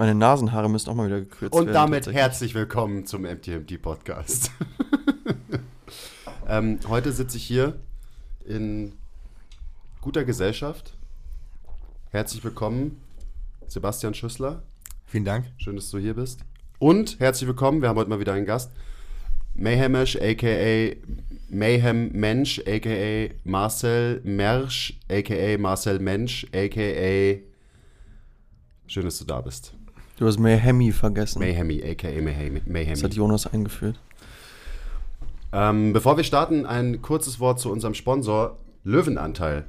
Meine Nasenhaare müssen auch mal wieder gekürzt Und werden. damit tatsächlich. herzlich willkommen zum MTMT Podcast. ähm, heute sitze ich hier in guter Gesellschaft. Herzlich willkommen, Sebastian Schüssler. Vielen Dank. Schön, dass du hier bist. Und herzlich willkommen, wir haben heute mal wieder einen Gast. Mayhemish, a.k.a. Mayhem Mensch, a.k.a. Marcel Mersch, a.k.a. Marcel Mensch, a.k.a. Schön, dass du da bist. Du hast Mayhemi vergessen. Mayhemi, a.k.a. Mayhemi. Das hat Jonas eingeführt. Ähm, bevor wir starten, ein kurzes Wort zu unserem Sponsor Löwenanteil.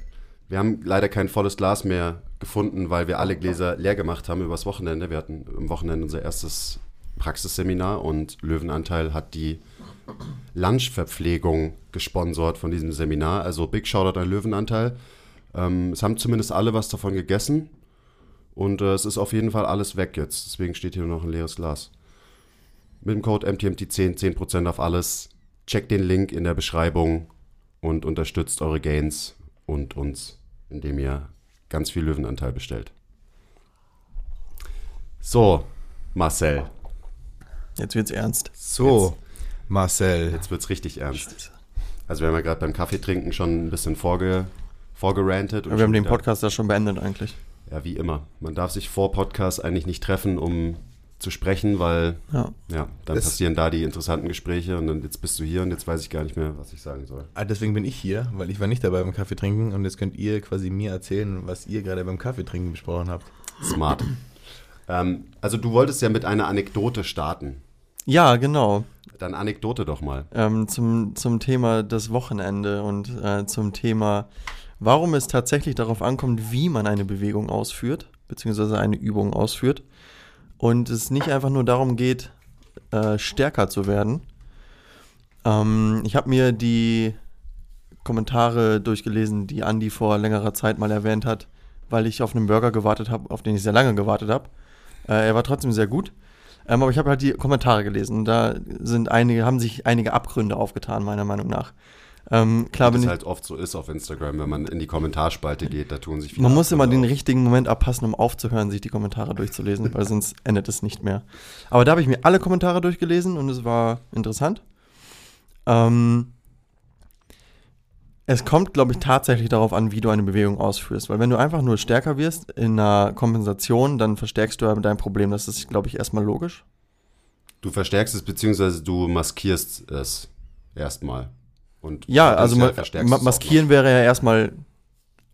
Wir haben leider kein volles Glas mehr gefunden, weil wir alle Gläser leer gemacht haben übers Wochenende. Wir hatten am Wochenende unser erstes Praxisseminar und Löwenanteil hat die Lunchverpflegung gesponsert von diesem Seminar. Also Big Shoutout an Löwenanteil. Ähm, es haben zumindest alle was davon gegessen und äh, es ist auf jeden Fall alles weg jetzt. Deswegen steht hier nur noch ein leeres Glas. Mit dem Code MTMT10 10% auf alles. Checkt den Link in der Beschreibung und unterstützt eure Gains und uns, indem ihr ganz viel Löwenanteil bestellt. So, Marcel, Jetzt wird's ernst. So, Marcel. jetzt wird's richtig ernst. Also wir haben ja gerade beim Kaffeetrinken schon ein bisschen vorge, vorgerantet. und Wir haben den Podcast ja schon beendet eigentlich. Ja, wie immer. Man darf sich vor Podcast eigentlich nicht treffen, um zu sprechen, weil Ja. ja, dann Das- passieren da die interessanten Gespräche und dann jetzt bist du hier und jetzt weiß ich gar nicht mehr, was ich sagen soll. Ah, deswegen bin ich hier, weil ich war nicht dabei beim Kaffee trinken und jetzt könnt ihr quasi mir erzählen, was ihr gerade beim Kaffee trinken besprochen habt. Smart. ähm, also du wolltest ja mit einer Anekdote starten. Ja, genau. Dann Anekdote doch mal. Ähm, zum, zum Thema das Wochenende und äh, zum Thema, warum es tatsächlich darauf ankommt, wie man eine Bewegung ausführt, beziehungsweise eine Übung ausführt. Und es nicht einfach nur darum geht, äh, stärker zu werden. Ähm, ich habe mir die Kommentare durchgelesen, die Andi vor längerer Zeit mal erwähnt hat, weil ich auf einen Burger gewartet habe, auf den ich sehr lange gewartet habe. Äh, er war trotzdem sehr gut. Ähm, aber ich habe halt die Kommentare gelesen. Da sind einige, haben sich einige Abgründe aufgetan, meiner Meinung nach. Ähm, klar Wie ich, halt oft so ist auf Instagram, wenn man in die Kommentarspalte geht, da tun sich viele man muss immer den auf. richtigen Moment abpassen, um aufzuhören, sich die Kommentare durchzulesen, weil sonst endet es nicht mehr. Aber da habe ich mir alle Kommentare durchgelesen und es war interessant. Ähm, es kommt, glaube ich, tatsächlich darauf an, wie du eine Bewegung ausführst. Weil wenn du einfach nur stärker wirst in einer Kompensation, dann verstärkst du ja dein Problem. Das ist, glaube ich, erstmal logisch. Du verstärkst es, beziehungsweise du maskierst es erstmal. Und Ja, also ma ma maskieren wäre ja erstmal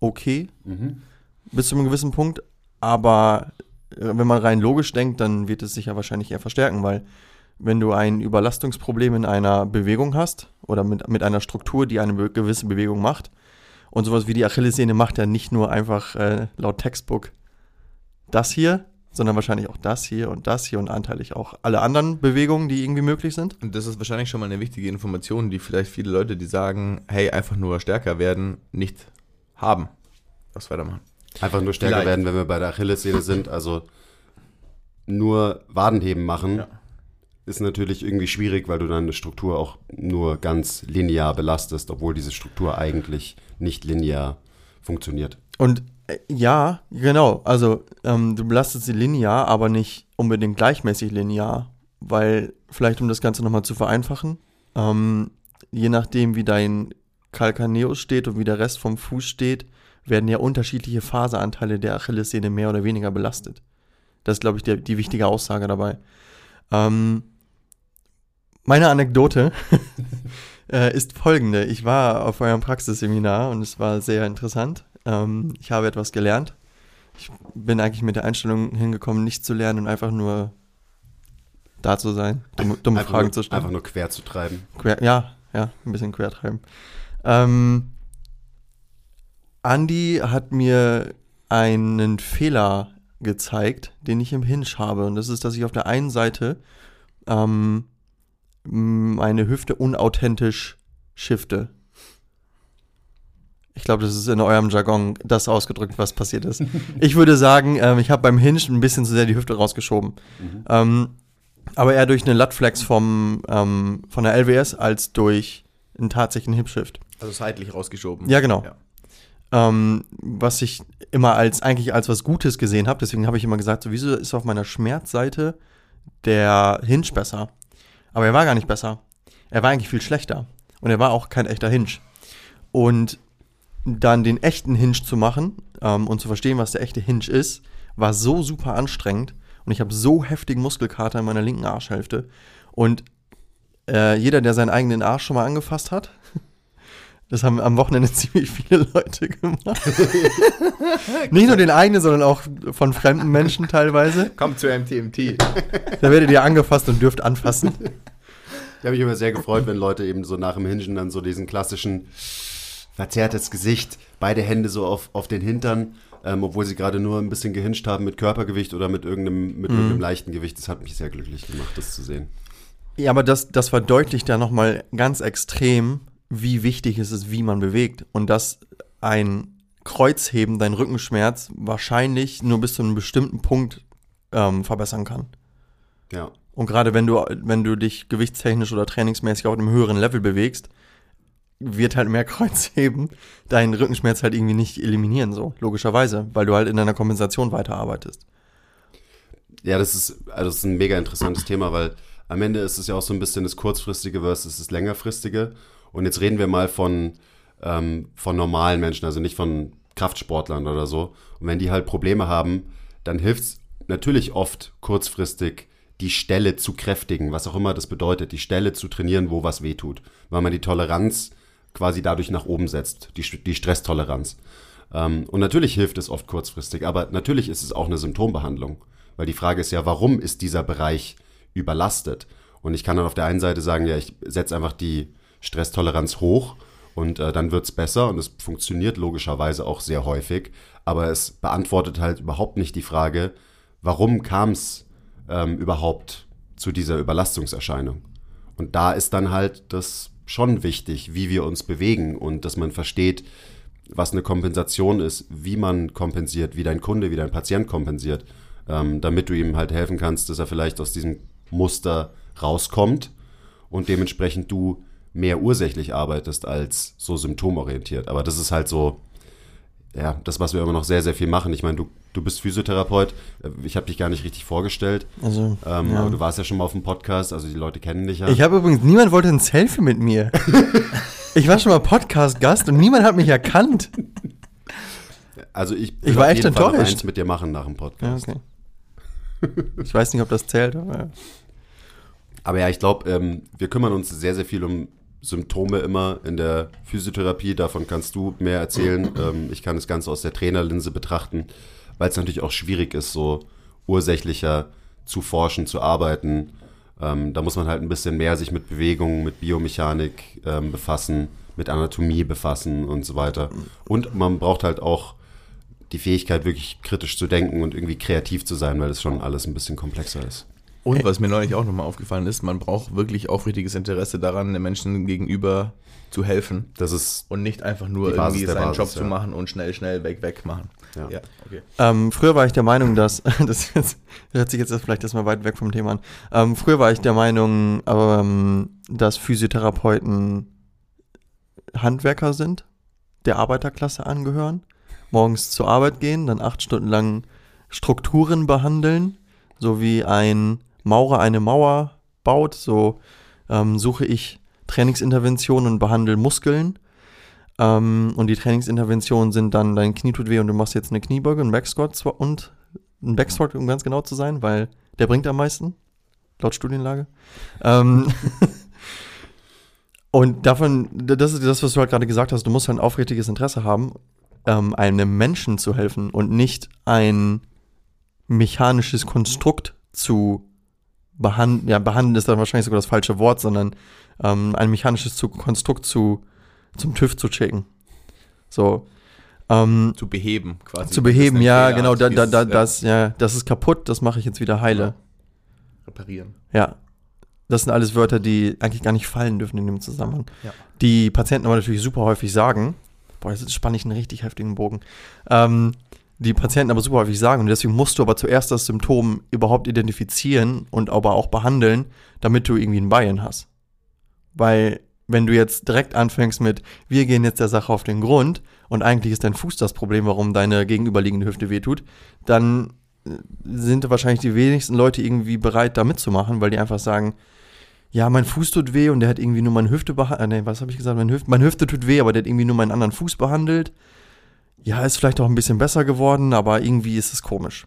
okay. Mhm. bis zu einem gewissen Punkt. Aber äh, wenn man rein logisch denkt, dann wird es sich ja wahrscheinlich eher verstärken, weil wenn du ein Überlastungsproblem in einer Bewegung hast oder mit, mit einer Struktur, die eine be gewisse Bewegung macht, und sowas wie die Achillessehne macht ja nicht nur einfach äh, laut Textbook das hier, sondern wahrscheinlich auch das hier und das hier und anteilig auch alle anderen Bewegungen, die irgendwie möglich sind. Und das ist wahrscheinlich schon mal eine wichtige Information, die vielleicht viele Leute, die sagen, hey, einfach nur stärker werden, nicht haben. Was weitermachen. Einfach nur stärker Vielleicht. werden, wenn wir bei der Achillessehne sind. Also nur Wadenheben machen Ja. ist natürlich irgendwie schwierig, weil du dann eine Struktur auch nur ganz linear belastest, obwohl diese Struktur eigentlich nicht linear funktioniert. Und ja, genau. Also ähm, du belastest sie linear, aber nicht unbedingt gleichmäßig linear. Weil, vielleicht um das Ganze nochmal zu vereinfachen, ähm, je nachdem, wie dein Calcaneus steht und wie der Rest vom Fuß steht, werden ja unterschiedliche Faseranteile der Achillessehne mehr oder weniger belastet. Das ist, glaube ich, der, die wichtige Aussage dabei. Ähm, meine Anekdote äh, ist folgende. Ich war auf eurem Praxisseminar und es war sehr interessant. Ähm, ich habe etwas gelernt. ich bin eigentlich mit der Einstellung hingekommen, nicht zu lernen und einfach nur da zu sein, dumme, dumme Fragen nur, zu stellen. Einfach nur quer zu treiben. Quer, ja, ja, ein bisschen quer treiben. Ähm, Andy hat mir einen Fehler gezeigt, den ich im Hinge habe. Und das ist, dass ich auf der einen Seite ähm, meine Hüfte unauthentisch shifte. Ich glaube, das ist in eurem Jargon das ausgedrückt, was passiert ist. ich würde sagen, ähm, ich habe beim Hinge ein bisschen zu sehr die Hüfte rausgeschoben. Ähm, aber eher durch eine Lutflex vom, ähm, von der LWS als durch einen tatsächlichen Hip-Shift. Also seitlich rausgeschoben. Ja, genau. Ja. Ähm, was ich immer als eigentlich als was Gutes gesehen habe. Deswegen habe ich immer gesagt, so, wieso ist auf meiner Schmerzseite der Hinge besser? Aber er war gar nicht besser. Er war eigentlich viel schlechter. Und er war auch kein echter Hinge. Und dann den echten Hinge zu machen ähm, und zu verstehen, was der echte Hinge ist, war so super anstrengend. Und ich habe so heftigen Muskelkater in meiner linken Arschhälfte. Und äh, jeder, der seinen eigenen Arsch schon mal angefasst hat, das haben am Wochenende ziemlich viele Leute gemacht. Nicht nur den eigenen, sondern auch von fremden Menschen teilweise. Kommt zu MTMT. Da werdet ihr angefasst und dürft anfassen. Ich habe mich immer sehr gefreut, wenn Leute eben so nach dem Hingen dann so diesen klassischen verzerrtes Gesicht, beide Hände so auf, auf den Hintern, ähm, obwohl sie gerade nur ein bisschen gehinscht haben mit Körpergewicht oder mit irgendeinem, mit irgendeinem leichten Gewicht. Das hat mich sehr glücklich gemacht, das zu sehen. Ja, aber das, das verdeutlicht ja nochmal ganz extrem, wie wichtig es ist, wie man bewegt. Und dass ein Kreuzheben deinen Rückenschmerz wahrscheinlich nur bis zu einem bestimmten Punkt ähm, verbessern kann. Ja. Und gerade wenn du, wenn du dich gewichtstechnisch oder trainingsmäßig auf einem höheren Level bewegst, wird halt mehr Kreuzheben deinen Rückenschmerz halt irgendwie nicht eliminieren, so, logischerweise, weil du halt in deiner Kompensation weiterarbeitest. Ja, das ist, also das ist ein mega interessantes Thema, weil am Ende ist es ja auch so ein bisschen das kurzfristige versus das längerfristige. Und jetzt reden wir mal von, ähm, von normalen Menschen, also nicht von Kraftsportlern oder so. Und wenn die halt Probleme haben, dann hilft es natürlich oft kurzfristig, die Stelle zu kräftigen, was auch immer das bedeutet, die Stelle zu trainieren, wo was weh tut, weil man die Toleranz quasi dadurch nach oben setzt, die, die Stresstoleranz. Ähm, und natürlich hilft es oft kurzfristig, aber natürlich ist es auch eine Symptombehandlung, weil die Frage ist ja, warum ist dieser Bereich überlastet? Und ich kann dann auf der einen Seite sagen, ja, ich setze einfach die Stresstoleranz hoch und äh, dann wird's besser und es funktioniert logischerweise auch sehr häufig, aber es beantwortet halt überhaupt nicht die Frage, warum kam's ähm, überhaupt zu dieser Überlastungserscheinung? Und da ist dann halt das schon wichtig, wie wir uns bewegen und dass man versteht, was eine Kompensation ist, wie man kompensiert, wie dein Kunde, wie dein Patient kompensiert, ähm, damit du ihm halt helfen kannst, dass er vielleicht aus diesem Muster rauskommt und dementsprechend du mehr ursächlich arbeitest als so symptomorientiert. Aber das ist halt so, ja, das, was wir immer noch sehr, sehr viel machen. Ich meine, du, du bist Physiotherapeut, äh, ich habe dich gar nicht richtig vorgestellt, Also, ähm, ja. aber du warst ja schon mal auf dem Podcast, also die Leute kennen dich ja. Ich habe übrigens, niemand wollte ein Selfie mit mir. ich war schon mal Podcast-Gast und niemand hat mich erkannt. also ich, Ich war echt enttäuscht. eins mit dir machen nach dem Ja, Podcast. okay. Ich weiß nicht, ob das zählt, aber Aber ja, ich glaube, ähm, wir kümmern uns sehr, sehr viel um Symptome immer in der Physiotherapie. Davon kannst du mehr erzählen. ähm, ich kann das Ganze aus der Trainerlinse betrachten, weil es natürlich auch schwierig ist, so ursächlicher zu forschen, zu arbeiten. Ähm, da muss man halt ein bisschen mehr sich mit Bewegung, mit Biomechanik ähm, befassen, mit Anatomie befassen und so weiter. Und man braucht halt auch die Fähigkeit, wirklich kritisch zu denken und irgendwie kreativ zu sein, weil das schon alles ein bisschen komplexer ist. Und was mir neulich auch nochmal aufgefallen ist, man braucht wirklich aufrichtiges Interesse daran, den Menschen gegenüber zu helfen Das ist und nicht einfach nur irgendwie seinen Basis, Job zu ja. machen und schnell, schnell weg, weg machen. Ja. okay. Ähm, früher war ich der Meinung, dass, das jetzt, hört sich jetzt vielleicht erstmal weit weg vom Thema an. Ähm, früher war ich der Meinung, ähm, dass Physiotherapeuten Handwerker sind, der Arbeiterklasse angehören, morgens zur Arbeit gehen, dann acht Stunden lang Strukturen behandeln, so wie ein Maurer eine Mauer baut, so ähm, suche ich Trainingsinterventionen und behandle Muskeln. Ähm, und die Trainingsinterventionen sind dann, dein Knie tut weh und du machst jetzt eine Kniebeuge, einen Backsquat und einen Backsquat, um ganz genau zu sein, weil der bringt am meisten, laut Studienlage. Ähm, und davon, das ist das, was du halt gerade gesagt hast, du musst halt ein aufrichtiges Interesse haben. ähm, einem Menschen zu helfen und nicht ein mechanisches Konstrukt zu behandeln. Ja, behandeln ist dann wahrscheinlich sogar das falsche Wort, sondern ähm, ein mechanisches zu Konstrukt zu, zum TÜV zu schicken. So. Ähm, Zu beheben quasi. zu beheben, ja, genau, da, da, da, äh, das, ja, das ist kaputt, das mache ich jetzt wieder heile. Reparieren. Ja. Das sind alles Wörter, die eigentlich gar nicht fallen dürfen in dem Zusammenhang. Ja. Die Patienten aber natürlich super häufig sagen, boah, jetzt spanne ich einen richtig heftigen Bogen, ähm, die Patienten aber super häufig sagen, und deswegen musst du aber zuerst das Symptom überhaupt identifizieren und aber auch behandeln, damit du irgendwie ein Bein hast. Weil, wenn du jetzt direkt anfängst mit, wir gehen jetzt der Sache auf den Grund und eigentlich ist dein Fuß das Problem, warum deine gegenüberliegende Hüfte wehtut, dann äh, sind wahrscheinlich die wenigsten Leute irgendwie bereit, da mitzumachen, weil die einfach sagen, ja, mein Fuß tut weh und der hat irgendwie nur meine Hüfte behandelt. Nee, was habe ich gesagt? Meine Hüfte, meine Hüfte tut weh, aber der hat irgendwie nur meinen anderen Fuß behandelt. Ja, ist vielleicht auch ein bisschen besser geworden, aber irgendwie ist es komisch.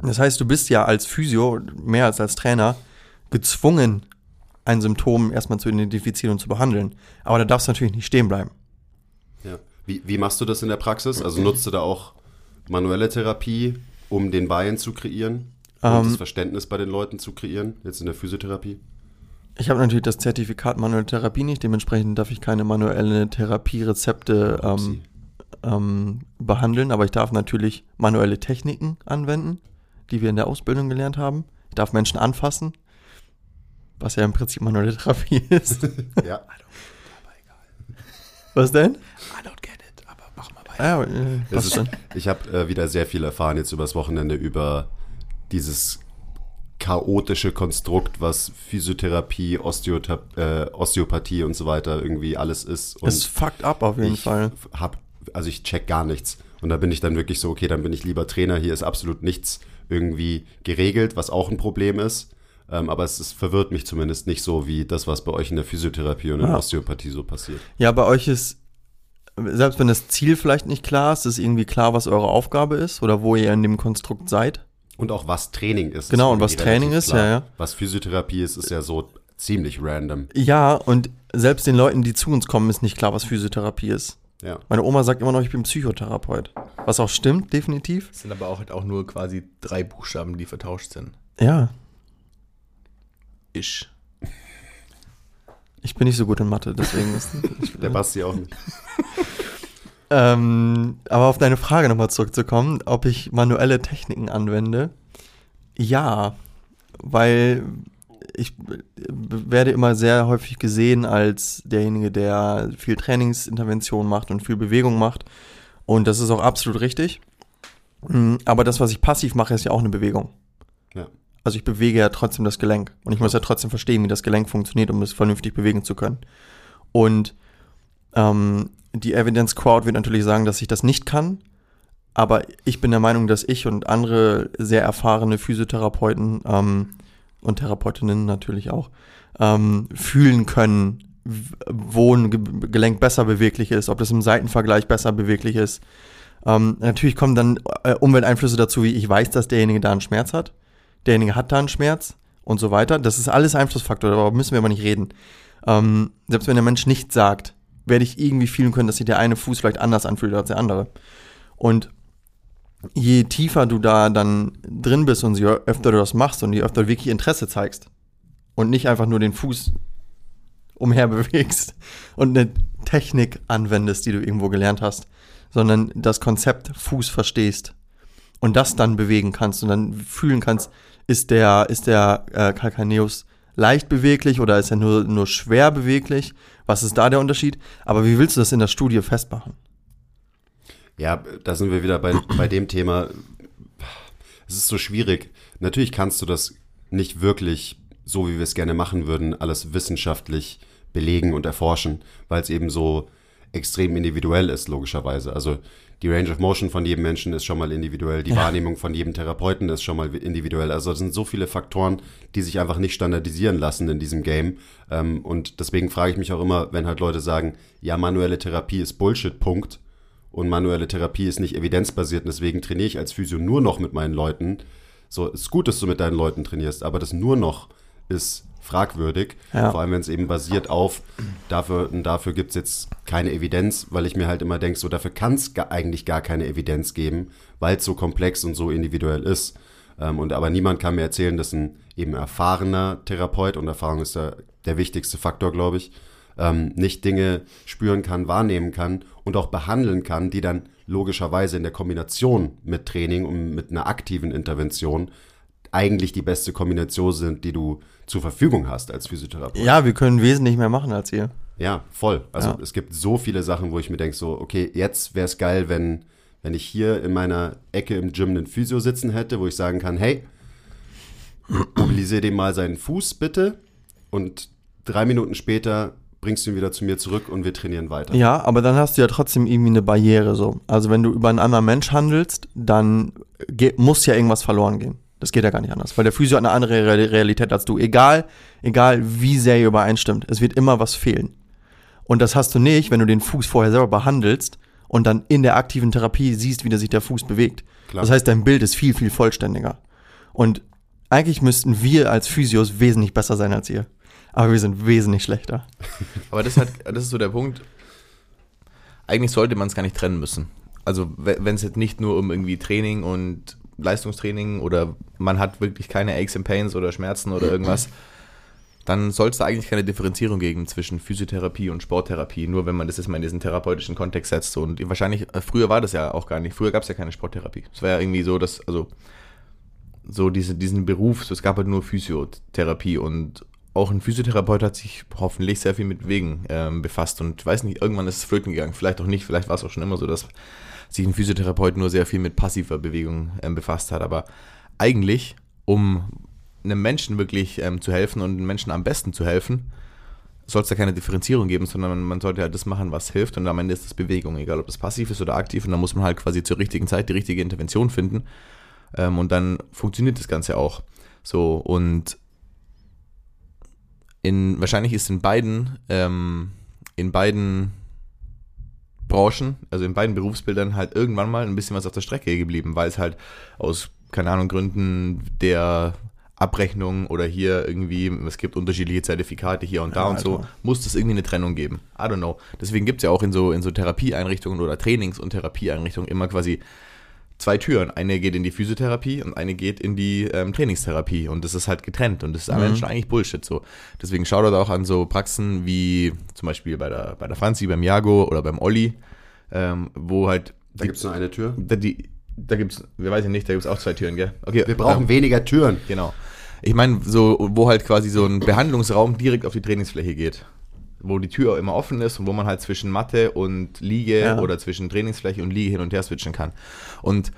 Das heißt, du bist ja als Physio, mehr als als Trainer, gezwungen, ein Symptom erstmal zu identifizieren und zu behandeln. Aber da darfst du natürlich nicht stehen bleiben. Ja. Wie, wie machst du das in der Praxis? Also nutzt du da auch manuelle Therapie, um den Buy-in zu kreieren und Ähm, das Verständnis bei den Leuten zu kreieren, jetzt in der Physiotherapie? Ich habe natürlich das Zertifikat manuelle Therapie nicht, dementsprechend darf ich keine manuelle Therapierezepte ähm. Ähm, behandeln, aber ich darf natürlich manuelle Techniken anwenden, die wir in der Ausbildung gelernt haben. Ich darf Menschen anfassen, was ja im Prinzip manuelle Therapie ist. Ja. was denn? I don't get it, aber mach mal weiter. Ah, Ja, äh, was ist, denn? ich habe äh, wieder sehr viel erfahren jetzt übers Wochenende über dieses chaotische Konstrukt, was Physiotherapie, Osteota äh, Osteopathie und so weiter irgendwie alles ist. Und Es fuckt up auf jeden ich Fall. Hab, also ich check gar nichts. Und da bin ich dann wirklich so, okay, dann bin ich lieber Trainer. Hier ist absolut nichts irgendwie geregelt, was auch ein Problem ist. Ähm, aber es ist, verwirrt mich zumindest nicht so wie das, was bei euch in der Physiotherapie und in der Ja. Osteopathie so passiert. Ja, bei euch ist, selbst wenn das Ziel vielleicht nicht klar ist, ist irgendwie klar, was eure Aufgabe ist oder wo ihr in dem Konstrukt seid. Und auch was Training ist. Genau, ist und was Training ist, ja, ja. Was Physiotherapie ist, ist ja so ziemlich random. Ja, und selbst den Leuten, die zu uns kommen, ist nicht klar, was Physiotherapie ist. Ja. Meine Oma sagt immer noch, ich bin Psychotherapeut. Was auch stimmt, definitiv. Es sind aber auch, halt auch nur quasi drei Buchstaben, die vertauscht sind. Ja, Ich. ich bin nicht so gut in Mathe, deswegen ist. Der Basti auch nicht. ähm, aber auf deine Frage nochmal zurückzukommen, ob ich manuelle Techniken anwende. Ja, weil ich werde immer sehr häufig gesehen als derjenige, der viel Trainingsintervention macht und viel Bewegung macht. Und das ist auch absolut richtig. Mm, Aber das, was ich passiv mache, ist ja auch eine Bewegung. Ja. Also ich bewege ja trotzdem das Gelenk. Und ich muss ja trotzdem verstehen, wie das Gelenk funktioniert, um es vernünftig bewegen zu können. Und ähm, die Evidence Crowd wird natürlich sagen, dass ich das nicht kann. Aber ich bin der Meinung, dass ich und andere sehr erfahrene Physiotherapeuten ähm, und Therapeutinnen natürlich auch ähm, fühlen können, wo ein Ge Gelenk besser beweglich ist, ob das im Seitenvergleich besser beweglich ist. Ähm, natürlich kommen dann äh, Umwelteinflüsse dazu, wie ich weiß, dass derjenige da einen Schmerz hat. Derjenige hat da einen Schmerz und so weiter. Das ist alles Einflussfaktor, darüber müssen wir aber nicht reden. Ähm, selbst wenn der Mensch nichts sagt, werde ich irgendwie fühlen können, dass sich der eine Fuß vielleicht anders anfühlt als der andere. Und je tiefer du da dann drin bist und je öfter du das machst und je öfter du wirklich Interesse zeigst und nicht einfach nur den Fuß umher bewegst und eine Technik anwendest, die du irgendwo gelernt hast, sondern das Konzept Fuß verstehst und das dann bewegen kannst und dann fühlen kannst, ist der, ist der äh, Calcaneus leicht beweglich oder ist er nur, nur schwer beweglich? Was ist da der Unterschied? Aber wie willst du das in der Studie festmachen? Ja, da sind wir wieder bei, bei dem Thema. Es ist so schwierig. Natürlich kannst du das nicht wirklich, so wie wir es gerne machen würden, alles wissenschaftlich belegen und erforschen, weil es eben so extrem individuell ist, logischerweise. Also die Range of Motion von jedem Menschen ist schon mal individuell, die Wahrnehmung von jedem Therapeuten ist schon mal individuell. Also es sind so viele Faktoren, die sich einfach nicht standardisieren lassen in diesem Game. Ähm, und deswegen frage ich mich auch immer, wenn halt Leute sagen, ja, manuelle Therapie ist Bullshit, Punkt und manuelle Therapie ist nicht evidenzbasiert und deswegen trainiere ich als Physio nur noch mit meinen Leuten. So, es ist gut, dass du mit deinen Leuten trainierst, aber das nur noch ist fragwürdig. Ja. Vor allem, wenn es eben basiert auf, dafür, und dafür gibt es jetzt keine Evidenz, weil ich mir halt immer denke, so dafür kann es eigentlich gar keine Evidenz geben, weil es so komplex und so individuell ist. Ähm, und aber niemand kann mir erzählen, dass ein eben erfahrener Therapeut, und Erfahrung ist der, der wichtigste Faktor, glaube ich, ähm, nicht Dinge spüren kann, wahrnehmen kann und auch behandeln kann, die dann logischerweise in der Kombination mit Training und mit einer aktiven Intervention eigentlich die beste Kombination sind, die du zur Verfügung hast als Physiotherapeut. Ja, wir können wesentlich mehr machen als ihr. Ja, voll. Also Ja. es gibt so viele Sachen, wo ich mir denke, so, okay, jetzt wäre es geil, wenn, wenn ich hier in meiner Ecke im Gym einen Physio sitzen hätte, wo ich sagen kann, hey, mobilisier dem mal seinen Fuß bitte und drei Minuten später bringst du ihn wieder zu mir zurück und wir trainieren weiter. Ja, aber dann hast du ja trotzdem irgendwie eine Barriere so. Also wenn du über einen anderen Mensch handelst, dann muss ja irgendwas verloren gehen. Das geht ja gar nicht anders, weil der Physio hat eine andere Re Realität als du. Egal, egal wie sehr ihr übereinstimmt, es wird immer was fehlen. Und das hast du nicht, wenn du den Fuß vorher selber behandelst und dann in der aktiven Therapie siehst, wie der sich der Fuß bewegt. Klar. Das heißt, dein Bild ist viel, viel vollständiger. Und eigentlich müssten wir als Physios wesentlich besser sein als ihr. Aber wir sind wesentlich schlechter. Aber das, hat, das ist so der Punkt. Eigentlich sollte man es gar nicht trennen müssen. Also wenn es jetzt nicht nur um irgendwie Training und Leistungstraining oder man hat wirklich keine Aches and Pains oder Schmerzen oder irgendwas, dann soll es da eigentlich keine Differenzierung geben zwischen Physiotherapie und Sporttherapie, nur wenn man das jetzt mal in diesen therapeutischen Kontext setzt. Und wahrscheinlich, äh, früher war das ja auch gar nicht, früher gab es ja keine Sporttherapie. Es war ja irgendwie so, dass, also so diese, diesen Beruf, so, es gab halt nur Physiotherapie und auch ein Physiotherapeut hat sich hoffentlich sehr viel mit Bewegen ähm, befasst und weiß nicht, irgendwann ist es flöten gegangen, vielleicht auch nicht, vielleicht war es auch schon immer so, dass sich ein Physiotherapeut nur sehr viel mit passiver Bewegung ähm, befasst hat, aber eigentlich, um einem Menschen wirklich ähm, zu helfen und einem Menschen am besten zu helfen, soll es da keine Differenzierung geben, sondern man, sollte halt das machen, was hilft und am Ende ist das Bewegung, egal ob das passiv ist oder aktiv und dann muss man halt quasi zur richtigen Zeit die richtige Intervention finden ähm, und dann funktioniert das Ganze auch. So und in, wahrscheinlich ist in beiden, ähm, in beiden Branchen, also in beiden Berufsbildern halt irgendwann mal ein bisschen was auf der Strecke geblieben, weil es halt aus, keine Ahnung, Gründen der Abrechnung oder hier irgendwie, es gibt unterschiedliche Zertifikate hier und da Ja, und so, Alter. muss es irgendwie eine Trennung geben. I don't know. Deswegen gibt es ja auch in so, in so Therapieeinrichtungen oder Trainings- und Therapieeinrichtungen immer quasi zwei Türen. Eine geht in die Physiotherapie und eine geht in die ähm, Trainingstherapie. Und das ist halt getrennt. Und das ist allein schon eigentlich Bullshit so. Deswegen schaut da auch an so Praxen wie zum Beispiel bei der, bei der Franzi, beim Jago oder beim Olli, ähm, wo halt. Da gibt es nur eine Tür. Da, die, da gibt's, wir weiß ja nicht, da gibt es auch zwei Türen, gell? Okay, Wir brauchen ähm, weniger Türen. Genau. Ich meine, so, wo halt quasi so ein Behandlungsraum direkt auf die Trainingsfläche geht. Wo die Tür immer offen ist und wo man halt zwischen Matte und Liege Ja. oder zwischen Trainingsfläche und Liege hin und her switchen kann. Und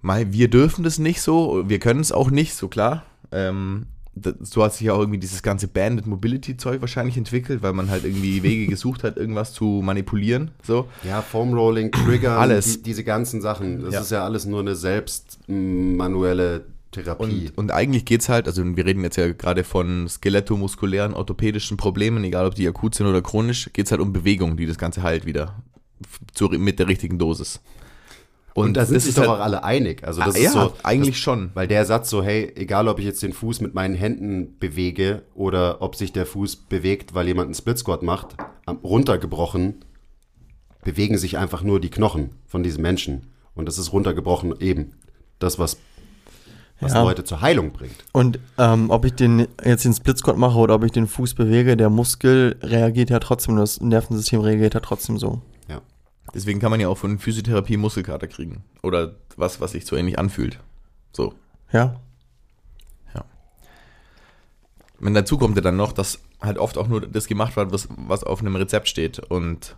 mal, wir dürfen das nicht so, wir können es auch nicht, so klar. Ähm, das, so hat sich ja auch irgendwie dieses ganze Banded Mobility Zeug wahrscheinlich entwickelt, weil man halt irgendwie Wege gesucht hat, irgendwas zu manipulieren. So. Ja, Foam Rolling, Trigger, Alles. Die, diese ganzen Sachen. Das Ja. ist ja alles nur eine selbst manuelle Therapie. Und, und eigentlich geht's halt, also wir reden jetzt ja gerade von skelettomuskulären, orthopädischen Problemen, egal ob die akut sind oder chronisch, geht's halt um Bewegung, die das Ganze heilt wieder. Zu, mit der richtigen Dosis. Und, da sind sich ist doch halt- auch alle einig. Also das Ah, ist ja, so, eigentlich das, schon. Weil der Satz so, hey, egal ob ich jetzt den Fuß mit meinen Händen bewege oder ob sich der Fuß bewegt, weil jemand einen Split Squat macht, runtergebrochen, bewegen sich einfach nur die Knochen von diesem Menschen. Und das ist runtergebrochen eben das, was, was Ja. Leute zur Heilung bringt. Und ähm, ob ich den jetzt den Split Squat mache oder ob ich den Fuß bewege, der Muskel reagiert ja trotzdem, das Nervensystem reagiert ja trotzdem so. Ja. Deswegen kann man ja auch von Physiotherapie Muskelkater kriegen. Oder was, was sich so ähnlich anfühlt. So. Ja. Und dazu kommt ja dann noch, dass halt oft auch nur das gemacht wird, was, was auf einem Rezept steht. Und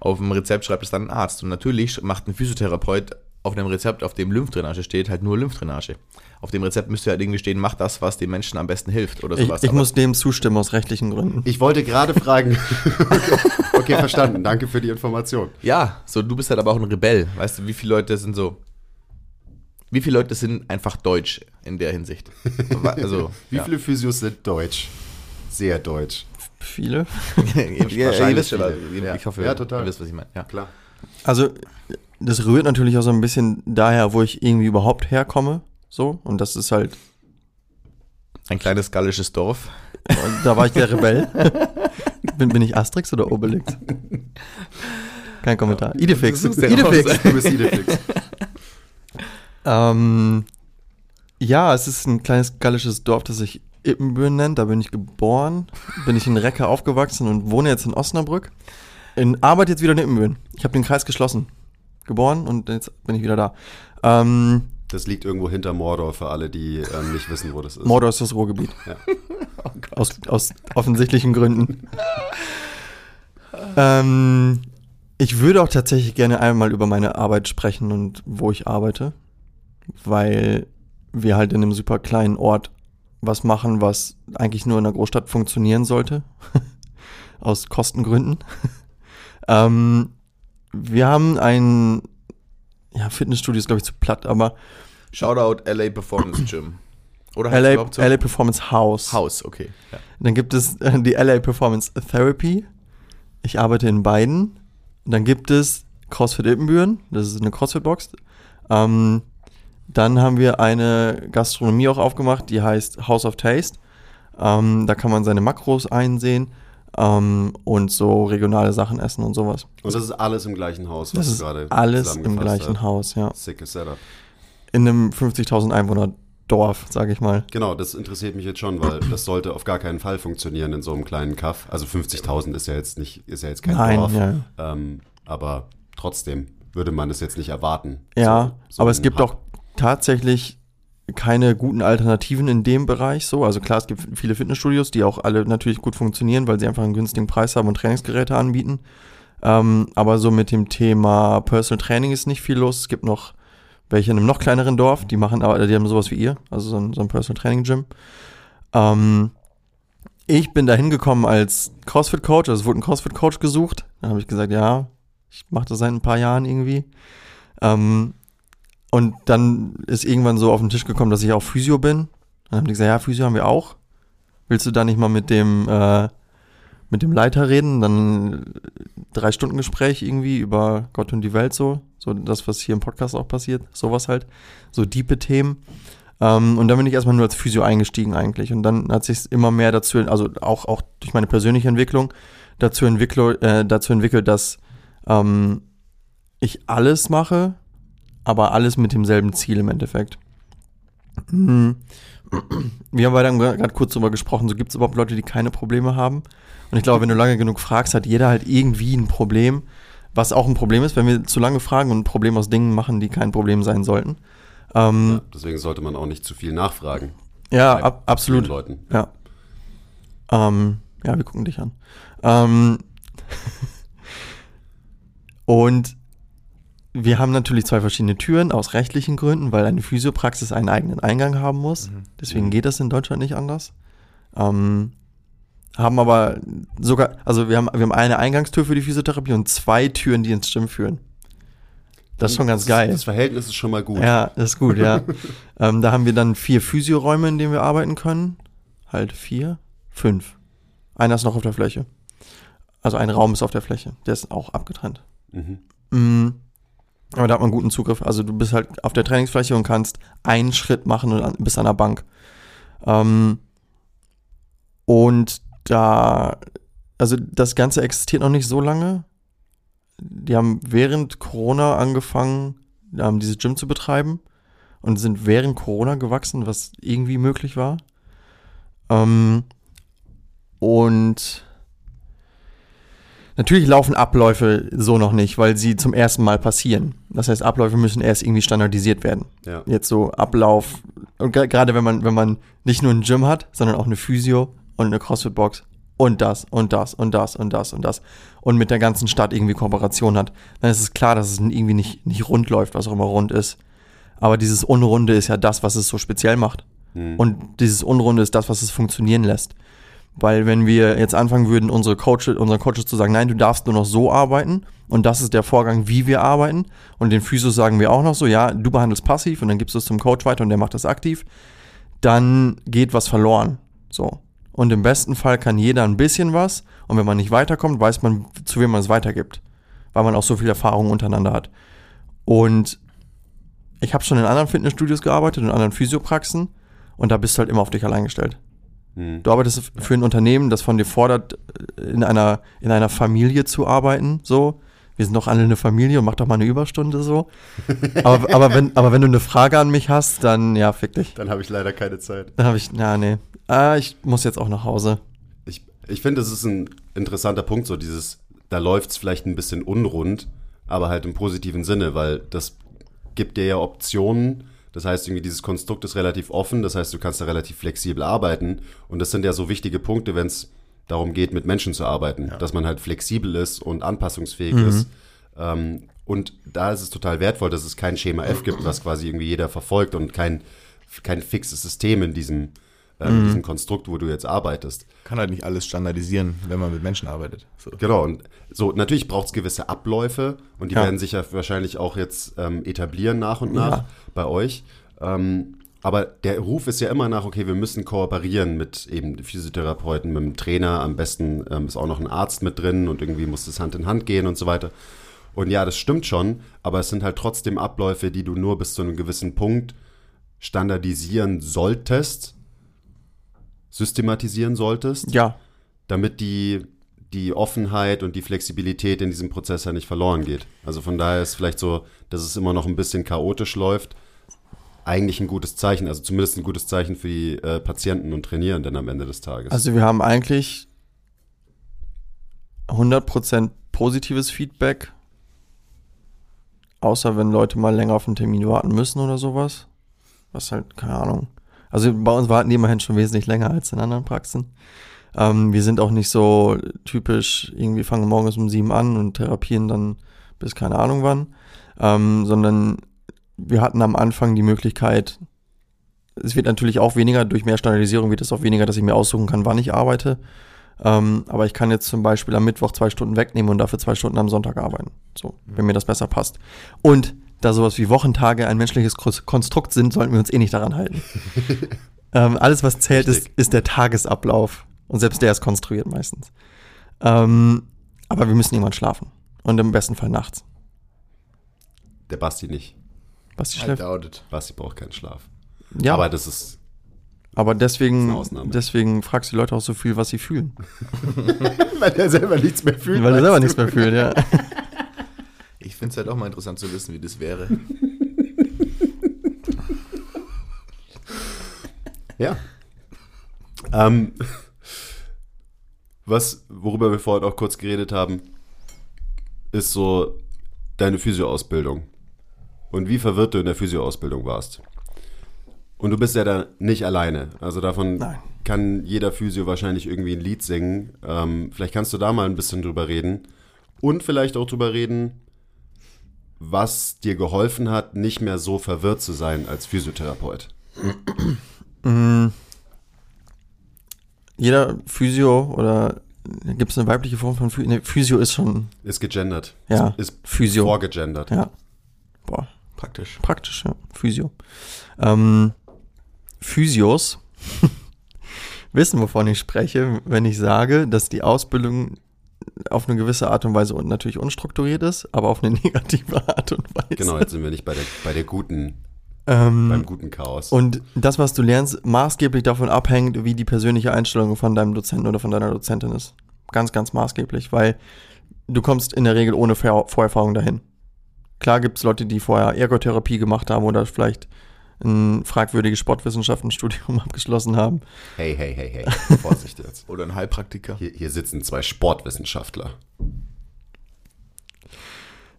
auf dem Rezept schreibt es dann ein Arzt. Und natürlich macht ein Physiotherapeut auf dem Rezept, auf dem Lymphdrainage steht, halt nur Lymphdrainage. Auf dem Rezept müsste halt irgendwie stehen, mach das, was dem Menschen am besten hilft oder Ich, sowas. ich Aber- muss dem zustimmen aus rechtlichen Gründen. Ich wollte gerade fragen. okay, verstanden. Danke für die Information. Ja, so du bist halt aber auch ein Rebell. Weißt du, wie viele Leute sind so. Wie viele Leute sind einfach deutsch in der Hinsicht? Also, Wie ja. viele Physios sind deutsch? Sehr deutsch. Viele. ihr, ihr, ihr Wahrscheinlich wisst schon, viele. Ja. ich hoffe, Ja, total. ihr wisst, was ich meine. Ja. Klar. Also, das rührt natürlich auch so ein bisschen daher, wo ich irgendwie überhaupt herkomme. So. Und das ist halt, Ein kleines gallisches Dorf. Da war ich der Rebell. bin, bin ich Asterix oder Obelix? Kein Kommentar. Idefix. Du ja Idefix. raus. Du bist Idefix. Ähm, ja, es ist ein kleines gallisches Dorf, das sich Ippenbüren nennt. Da bin ich geboren, bin ich in Recke aufgewachsen und wohne jetzt in Osnabrück. In, arbeite jetzt wieder in Ippenbüren. Ich habe den Kreis geschlossen. Geboren und jetzt bin ich wieder da. Ähm, Das liegt irgendwo hinter Mordor für alle, die ähm, nicht wissen, wo das ist. Mordor ist das Ruhrgebiet. Ja. aus, aus offensichtlichen Gründen. ähm, ich würde auch tatsächlich gerne einmal über meine Arbeit sprechen und wo ich arbeite, weil wir halt in einem super kleinen Ort was machen, was eigentlich nur in einer Großstadt funktionieren sollte. Aus Kostengründen. ähm, wir haben ein ja, Fitnessstudio ist, glaube ich, zu platt, aber Shoutout LA Performance Gym. Oder LA, so? LA Performance House. Haus, okay. Ja. Dann gibt es äh, die LA Performance Therapy. Ich arbeite in beiden. Dann gibt es CrossFit Ippenbüren. Das ist eine CrossFit-Box. Ähm, dann haben wir eine Gastronomie auch aufgemacht, die heißt House of Taste. Ähm, da kann man seine Makros einsehen ähm, und so regionale Sachen essen und sowas. Und das ist alles im gleichen Haus, was Das du ist gerade alles im gleichen hast. Haus, ja. Sickes Setup. In einem 50.000 Einwohner Dorf, sage ich mal. Genau, das interessiert mich jetzt schon, weil das sollte auf gar keinen Fall funktionieren in so einem kleinen Kaff. Also 50.000 ist ja jetzt nicht, ist ja jetzt kein Nein, Dorf. ja. Ähm, aber trotzdem würde man das jetzt nicht erwarten. Ja, So- so aber es gibt Hub. auch tatsächlich keine guten Alternativen in dem Bereich so. Also klar, es gibt viele Fitnessstudios, die auch alle natürlich gut funktionieren, weil sie einfach einen günstigen Preis haben und Trainingsgeräte anbieten. Ähm, aber so mit dem Thema Personal Training ist nicht viel los. Es gibt noch welche in einem noch kleineren Dorf, die machen aber, die haben sowas wie ihr, also so ein, so ein Personal Training Gym. Ähm, ich bin da hingekommen als CrossFit Coach, also es wurde ein CrossFit Coach gesucht. Dann habe ich gesagt, ja, ich mache das seit ein paar Jahren irgendwie. Ähm, und dann ist irgendwann so auf den Tisch gekommen, dass ich auch Physio bin. Dann haben die gesagt, ja, Physio haben wir auch. Willst du da nicht mal mit dem, äh, mit dem Leiter reden? Dann drei Stunden Gespräch irgendwie über Gott und die Welt so. So das, was hier im Podcast auch passiert. Sowas halt. So diepe Themen. Ähm, und dann bin ich erstmal nur als Physio eingestiegen eigentlich. Und dann hat sich immer mehr dazu, also auch, auch durch meine persönliche Entwicklung, dazu, entwickle, äh, dazu entwickelt, dass ähm, ich alles mache, aber alles mit demselben Ziel im Endeffekt. Mhm. Wir haben beide gerade kurz drüber gesprochen, so gibt es überhaupt Leute, die keine Probleme haben. Und ich glaube, wenn du lange genug fragst, hat jeder halt irgendwie ein Problem, was auch ein Problem ist, wenn wir zu lange fragen und ein Problem aus Dingen machen, die kein Problem sein sollten. Ähm, Ja, deswegen sollte man auch nicht zu viel nachfragen. ja, ab, absolut. Leuten. Ja. Ähm, ja, wir gucken dich an. Ähm, und wir haben natürlich zwei verschiedene Türen aus rechtlichen Gründen, weil eine Physiopraxis einen eigenen Eingang haben muss. Deswegen geht das in Deutschland nicht anders. Ähm, haben aber sogar, also wir haben, wir haben eine Eingangstür für die Physiotherapie und zwei Türen, die ins Gym führen. Das ist schon ganz das, geil. Das Verhältnis ist schon mal gut. Ja, das ist gut, ja. ähm, da haben wir dann vier Physioräume, in denen wir arbeiten können. Halt vier, fünf. Einer ist noch auf der Fläche. Also ein Raum ist auf der Fläche. Der ist auch abgetrennt. Mhm. Mm, aber da hat man guten Zugriff. Also du bist halt auf der Trainingsfläche und kannst einen Schritt machen und an, bist an der Bank. Ähm, und da, also das Ganze existiert noch nicht so lange. Die haben während Corona angefangen, ähm, dieses Gym zu betreiben und sind während Corona gewachsen, was irgendwie möglich war. Ähm, und natürlich laufen Abläufe so noch nicht, weil sie zum ersten Mal passieren. Das heißt, Abläufe müssen erst irgendwie standardisiert werden. Ja. Jetzt so Ablauf, und gerade wenn man, wenn man nicht nur ein Gym hat, sondern auch eine Physio und eine CrossFit-Box und das und das und das und das und das und mit der ganzen Stadt irgendwie Kooperation hat, dann ist es klar, dass es irgendwie nicht, nicht rund läuft, was auch immer rund ist. Aber dieses Unrunde ist ja das, was es so speziell macht. Hm. Und dieses Unrunde ist das, was es funktionieren lässt. Weil wenn wir jetzt anfangen würden, unsere Coaches, unseren Coaches zu sagen, nein, du darfst nur noch so arbeiten und das ist der Vorgang, wie wir arbeiten und den Physios sagen wir auch noch so, ja, du behandelst passiv und dann gibst du es zum Coach weiter und der macht das aktiv, dann geht was verloren. So. Und im besten Fall kann jeder ein bisschen was und wenn man nicht weiterkommt, weiß man, zu wem man es weitergibt. Weil man auch so viel Erfahrung untereinander hat. Und ich habe schon in anderen Fitnessstudios gearbeitet, in anderen Physiopraxen und da bist du halt immer auf dich allein gestellt. Hm. Du arbeitest für ein Unternehmen, das von dir fordert, in einer, in einer Familie zu arbeiten, so. Wir sind doch alle eine Familie und mach doch mal eine Überstunde so. Aber, aber, wenn, aber wenn du eine Frage an mich hast, dann ja, fick dich. Dann habe ich leider keine Zeit. Dann habe ich, na, nee. Ah, ich muss jetzt auch nach Hause. Ich, ich finde, das ist ein interessanter Punkt, so dieses, da läuft es vielleicht ein bisschen unrund, aber halt im positiven Sinne, weil das gibt dir ja Optionen. Das heißt, irgendwie dieses Konstrukt ist relativ offen, das heißt, du kannst da relativ flexibel arbeiten. Und das sind ja so wichtige Punkte, wenn es darum geht, mit Menschen zu arbeiten, dass man halt flexibel ist und anpassungsfähig ist. Ähm, und da ist es total wertvoll, dass es kein Schema F gibt, was quasi irgendwie jeder verfolgt und kein, kein fixes System in diesem, ähm, Mhm. diesem Konstrukt, wo du jetzt arbeitest. Kann halt nicht alles standardisieren, wenn man mit Menschen arbeitet. So. Genau, und so natürlich braucht es gewisse Abläufe und die Ja. werden sich ja wahrscheinlich auch jetzt ähm, etablieren nach und nach Ja. bei euch. Ähm, aber der Ruf ist ja immer nach, okay, wir müssen kooperieren mit eben Physiotherapeuten, mit dem Trainer, am besten ähm, ist auch noch ein Arzt mit drin und irgendwie muss das Hand in Hand gehen und so weiter. Und ja, das stimmt schon, aber es sind halt trotzdem Abläufe, die du nur bis zu einem gewissen Punkt standardisieren solltest, systematisieren solltest Ja, damit die, die Offenheit und die Flexibilität in diesem Prozess ja nicht verloren geht. Also von daher ist vielleicht so, dass es immer noch ein bisschen chaotisch läuft, eigentlich ein gutes Zeichen, also zumindest ein gutes Zeichen für die äh, Patienten und Trainierenden am Ende des Tages. also wir haben eigentlich 100% positives Feedback. Außer wenn Leute mal länger auf einen Termin warten müssen oder sowas. Was halt, keine Ahnung. Also bei uns warten die immerhin schon wesentlich länger als in anderen Praxen. Ähm, wir sind auch nicht so typisch, irgendwie fangen morgens um sieben an und therapieren dann bis keine Ahnung wann. Ähm, sondern wir hatten am Anfang die Möglichkeit, es wird natürlich auch weniger, durch mehr Standardisierung wird es auch weniger, dass ich mir aussuchen kann, wann ich arbeite. Ähm, aber ich kann jetzt zum Beispiel am Mittwoch zwei Stunden wegnehmen und dafür zwei Stunden am Sonntag arbeiten. So, wenn mir das besser passt. Und da sowas wie Wochentage ein menschliches Konstrukt sind, sollten wir uns eh nicht daran halten. ähm, alles, was zählt, ist, ist der Tagesablauf. Und selbst der ist konstruiert meistens. Ähm, aber wir müssen irgendwann schlafen. Und im besten Fall nachts. Der Basti nicht. Basti schläft. Basti braucht keinen Schlaf. Ja, Aber aber, das ist, deswegen, eine Ausnahme. deswegen fragst du die Leute auch so viel, was sie fühlen. weil er selber nichts mehr fühlt. Weil er selber nichts mehr fühlt, ja. Finde es halt auch mal interessant zu wissen, wie das wäre. Ja. Ähm, was, worüber wir vorhin auch kurz geredet haben, ist so deine Physioausbildung. Und wie verwirrt du in der Physioausbildung warst. Und du bist ja da nicht alleine. Also davon Nein. kann jeder Physio wahrscheinlich irgendwie ein Lied singen. Ähm, vielleicht kannst du da mal ein bisschen drüber reden. Und vielleicht auch drüber reden, was dir geholfen hat, nicht mehr so verwirrt zu sein als Physiotherapeut. Jeder Physio oder gibt es eine weibliche Form von Physio? Nee, Physio ist schon, Ist gegendert. Ja, Ist Physio. vorgegendert. ja. Boah, Praktisch. praktisch, ja. Physio. Ähm, Physios wissen, wovon ich spreche, wenn ich sage, dass die Ausbildung auf eine gewisse Art und Weise und natürlich unstrukturiert ist, aber auf eine negative Art und Weise. Genau, jetzt sind wir nicht bei der, bei der guten, Ähm, beim guten Chaos. Und das, was du lernst, maßgeblich davon abhängt, wie die persönliche Einstellung von deinem Dozenten oder von deiner Dozentin ist. Ganz, ganz maßgeblich, weil du kommst in der Regel ohne Vor Vorerfahrung dahin. Klar gibt es Leute, die vorher Ergotherapie gemacht haben oder vielleicht ein fragwürdiges Sportwissenschaftenstudium abgeschlossen haben. hey, hey, hey, hey, Vorsicht jetzt. Oder ein Heilpraktiker. Hier, hier sitzen zwei Sportwissenschaftler.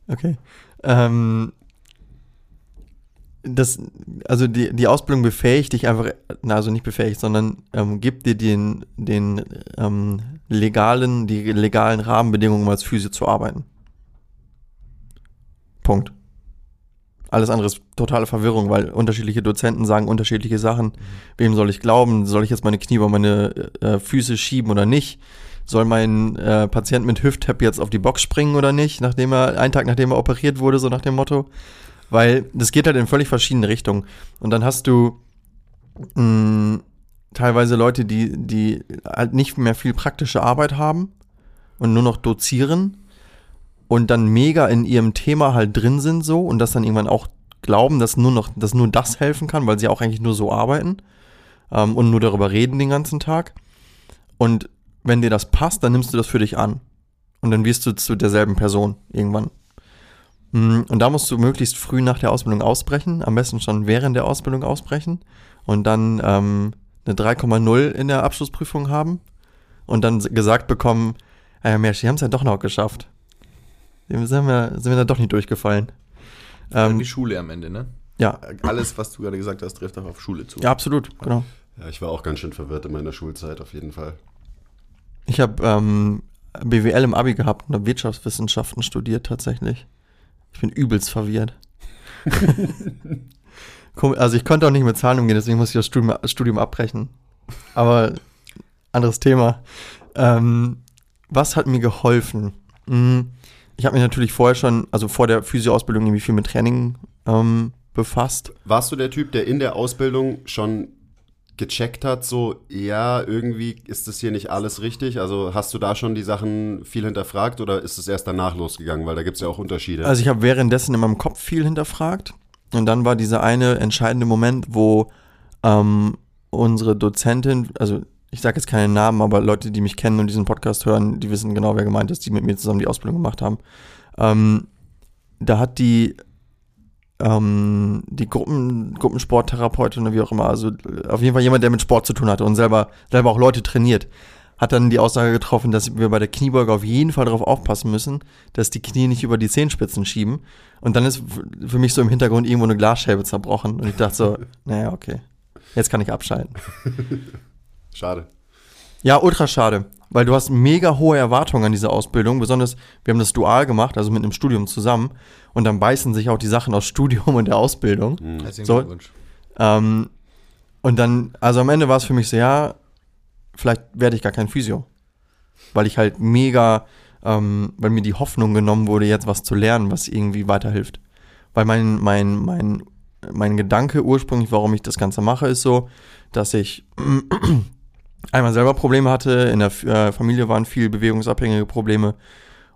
Okay. Ähm, das, also die, die Ausbildung befähigt dich einfach, na, also nicht befähigt, sondern ähm, gibt dir den, den ähm, legalen, die legalen Rahmenbedingungen, um als Physio zu arbeiten. Punkt. Alles andere ist totale Verwirrung, weil unterschiedliche Dozenten sagen unterschiedliche Sachen. Wem soll ich glauben? Soll ich jetzt meine Knie über meine äh, Füße schieben oder nicht? Soll mein äh, Patient mit Hüft-Tap jetzt auf die Box springen oder nicht, nachdem er, einen Tag nachdem er operiert wurde, so nach dem Motto? Weil das geht halt in völlig verschiedene Richtungen. Und dann hast du mh, teilweise Leute, die, die halt nicht mehr viel praktische Arbeit haben und nur noch dozieren und dann mega in ihrem Thema halt drin sind so und das dann irgendwann auch glauben, dass nur noch, dass nur das helfen kann, weil sie auch eigentlich nur so arbeiten. ähm, und nur darüber reden den ganzen Tag. Und wenn dir das passt, dann nimmst du das für dich an. Und dann wirst du zu derselben Person irgendwann. Mm, Und da musst du möglichst früh nach der Ausbildung ausbrechen, am besten schon während der Ausbildung ausbrechen und dann ähm, eine 3,0 in der Abschlussprüfung haben und dann gesagt bekommen, äh, Mensch, die haben es ja doch noch geschafft. Dem Sind wir, sind wir da doch nicht durchgefallen. Ähm, die Schule am Ende, ne? ja, Alles, was du gerade gesagt hast, trifft auch auf Schule zu. ja, absolut, genau. Ja, ich war auch ganz schön verwirrt in meiner Schulzeit, auf jeden Fall. Ich habe ähm, BWL im Abi gehabt und habe Wirtschaftswissenschaften studiert tatsächlich. Ich bin übelst verwirrt. Also ich konnte auch nicht mit Zahlen umgehen, deswegen muss ich das Studium, Studium abbrechen. Aber anderes Thema. Ähm, was hat mir geholfen? Hm, Ich habe mich natürlich vorher schon, also vor der Physioausbildung irgendwie viel mit Training ähm, befasst. Warst du der Typ, der in der Ausbildung schon gecheckt hat, so, ja, irgendwie ist das hier nicht alles richtig? Also hast du da schon die Sachen viel hinterfragt oder ist es erst danach losgegangen? Weil da gibt es ja auch Unterschiede. Also ich habe währenddessen in meinem Kopf viel hinterfragt. Und dann war dieser eine entscheidende Moment, wo ähm, unsere Dozentin, also ich sage jetzt keinen Namen, aber Leute, die mich kennen und diesen Podcast hören, die wissen genau, wer gemeint ist, die mit mir zusammen die Ausbildung gemacht haben. Ähm, da hat die ähm, die Gruppen, Gruppensporttherapeutin oder wie auch immer, also äh, auf jeden Fall jemand, der mit Sport zu tun hatte und selber, selber auch Leute trainiert, hat dann die Aussage getroffen, dass wir bei der Kniebeuge auf jeden Fall darauf aufpassen müssen, dass die Knie nicht über die Zehenspitzen schieben. Und dann ist für mich so im Hintergrund irgendwo eine Glasscheibe zerbrochen. Und ich dachte so, naja, okay, jetzt kann ich abschalten. Schade. Ja, ultra schade, weil du hast mega hohe Erwartungen an diese Ausbildung. Besonders, wir haben das dual gemacht, also mit einem Studium zusammen. Und dann beißen sich auch die Sachen aus Studium und der Ausbildung. Herzlichen So- Glückwunsch. Ähm, und dann, also am Ende war es für mich so, ja, vielleicht werde ich gar kein Physio. Weil ich halt mega, ähm, weil mir die Hoffnung genommen wurde, jetzt was zu lernen, was irgendwie weiterhilft. Weil mein, mein, mein, mein Gedanke ursprünglich, warum ich das Ganze mache, ist so, dass ich einmal selber Probleme hatte, in der äh, Familie waren viel bewegungsabhängige Probleme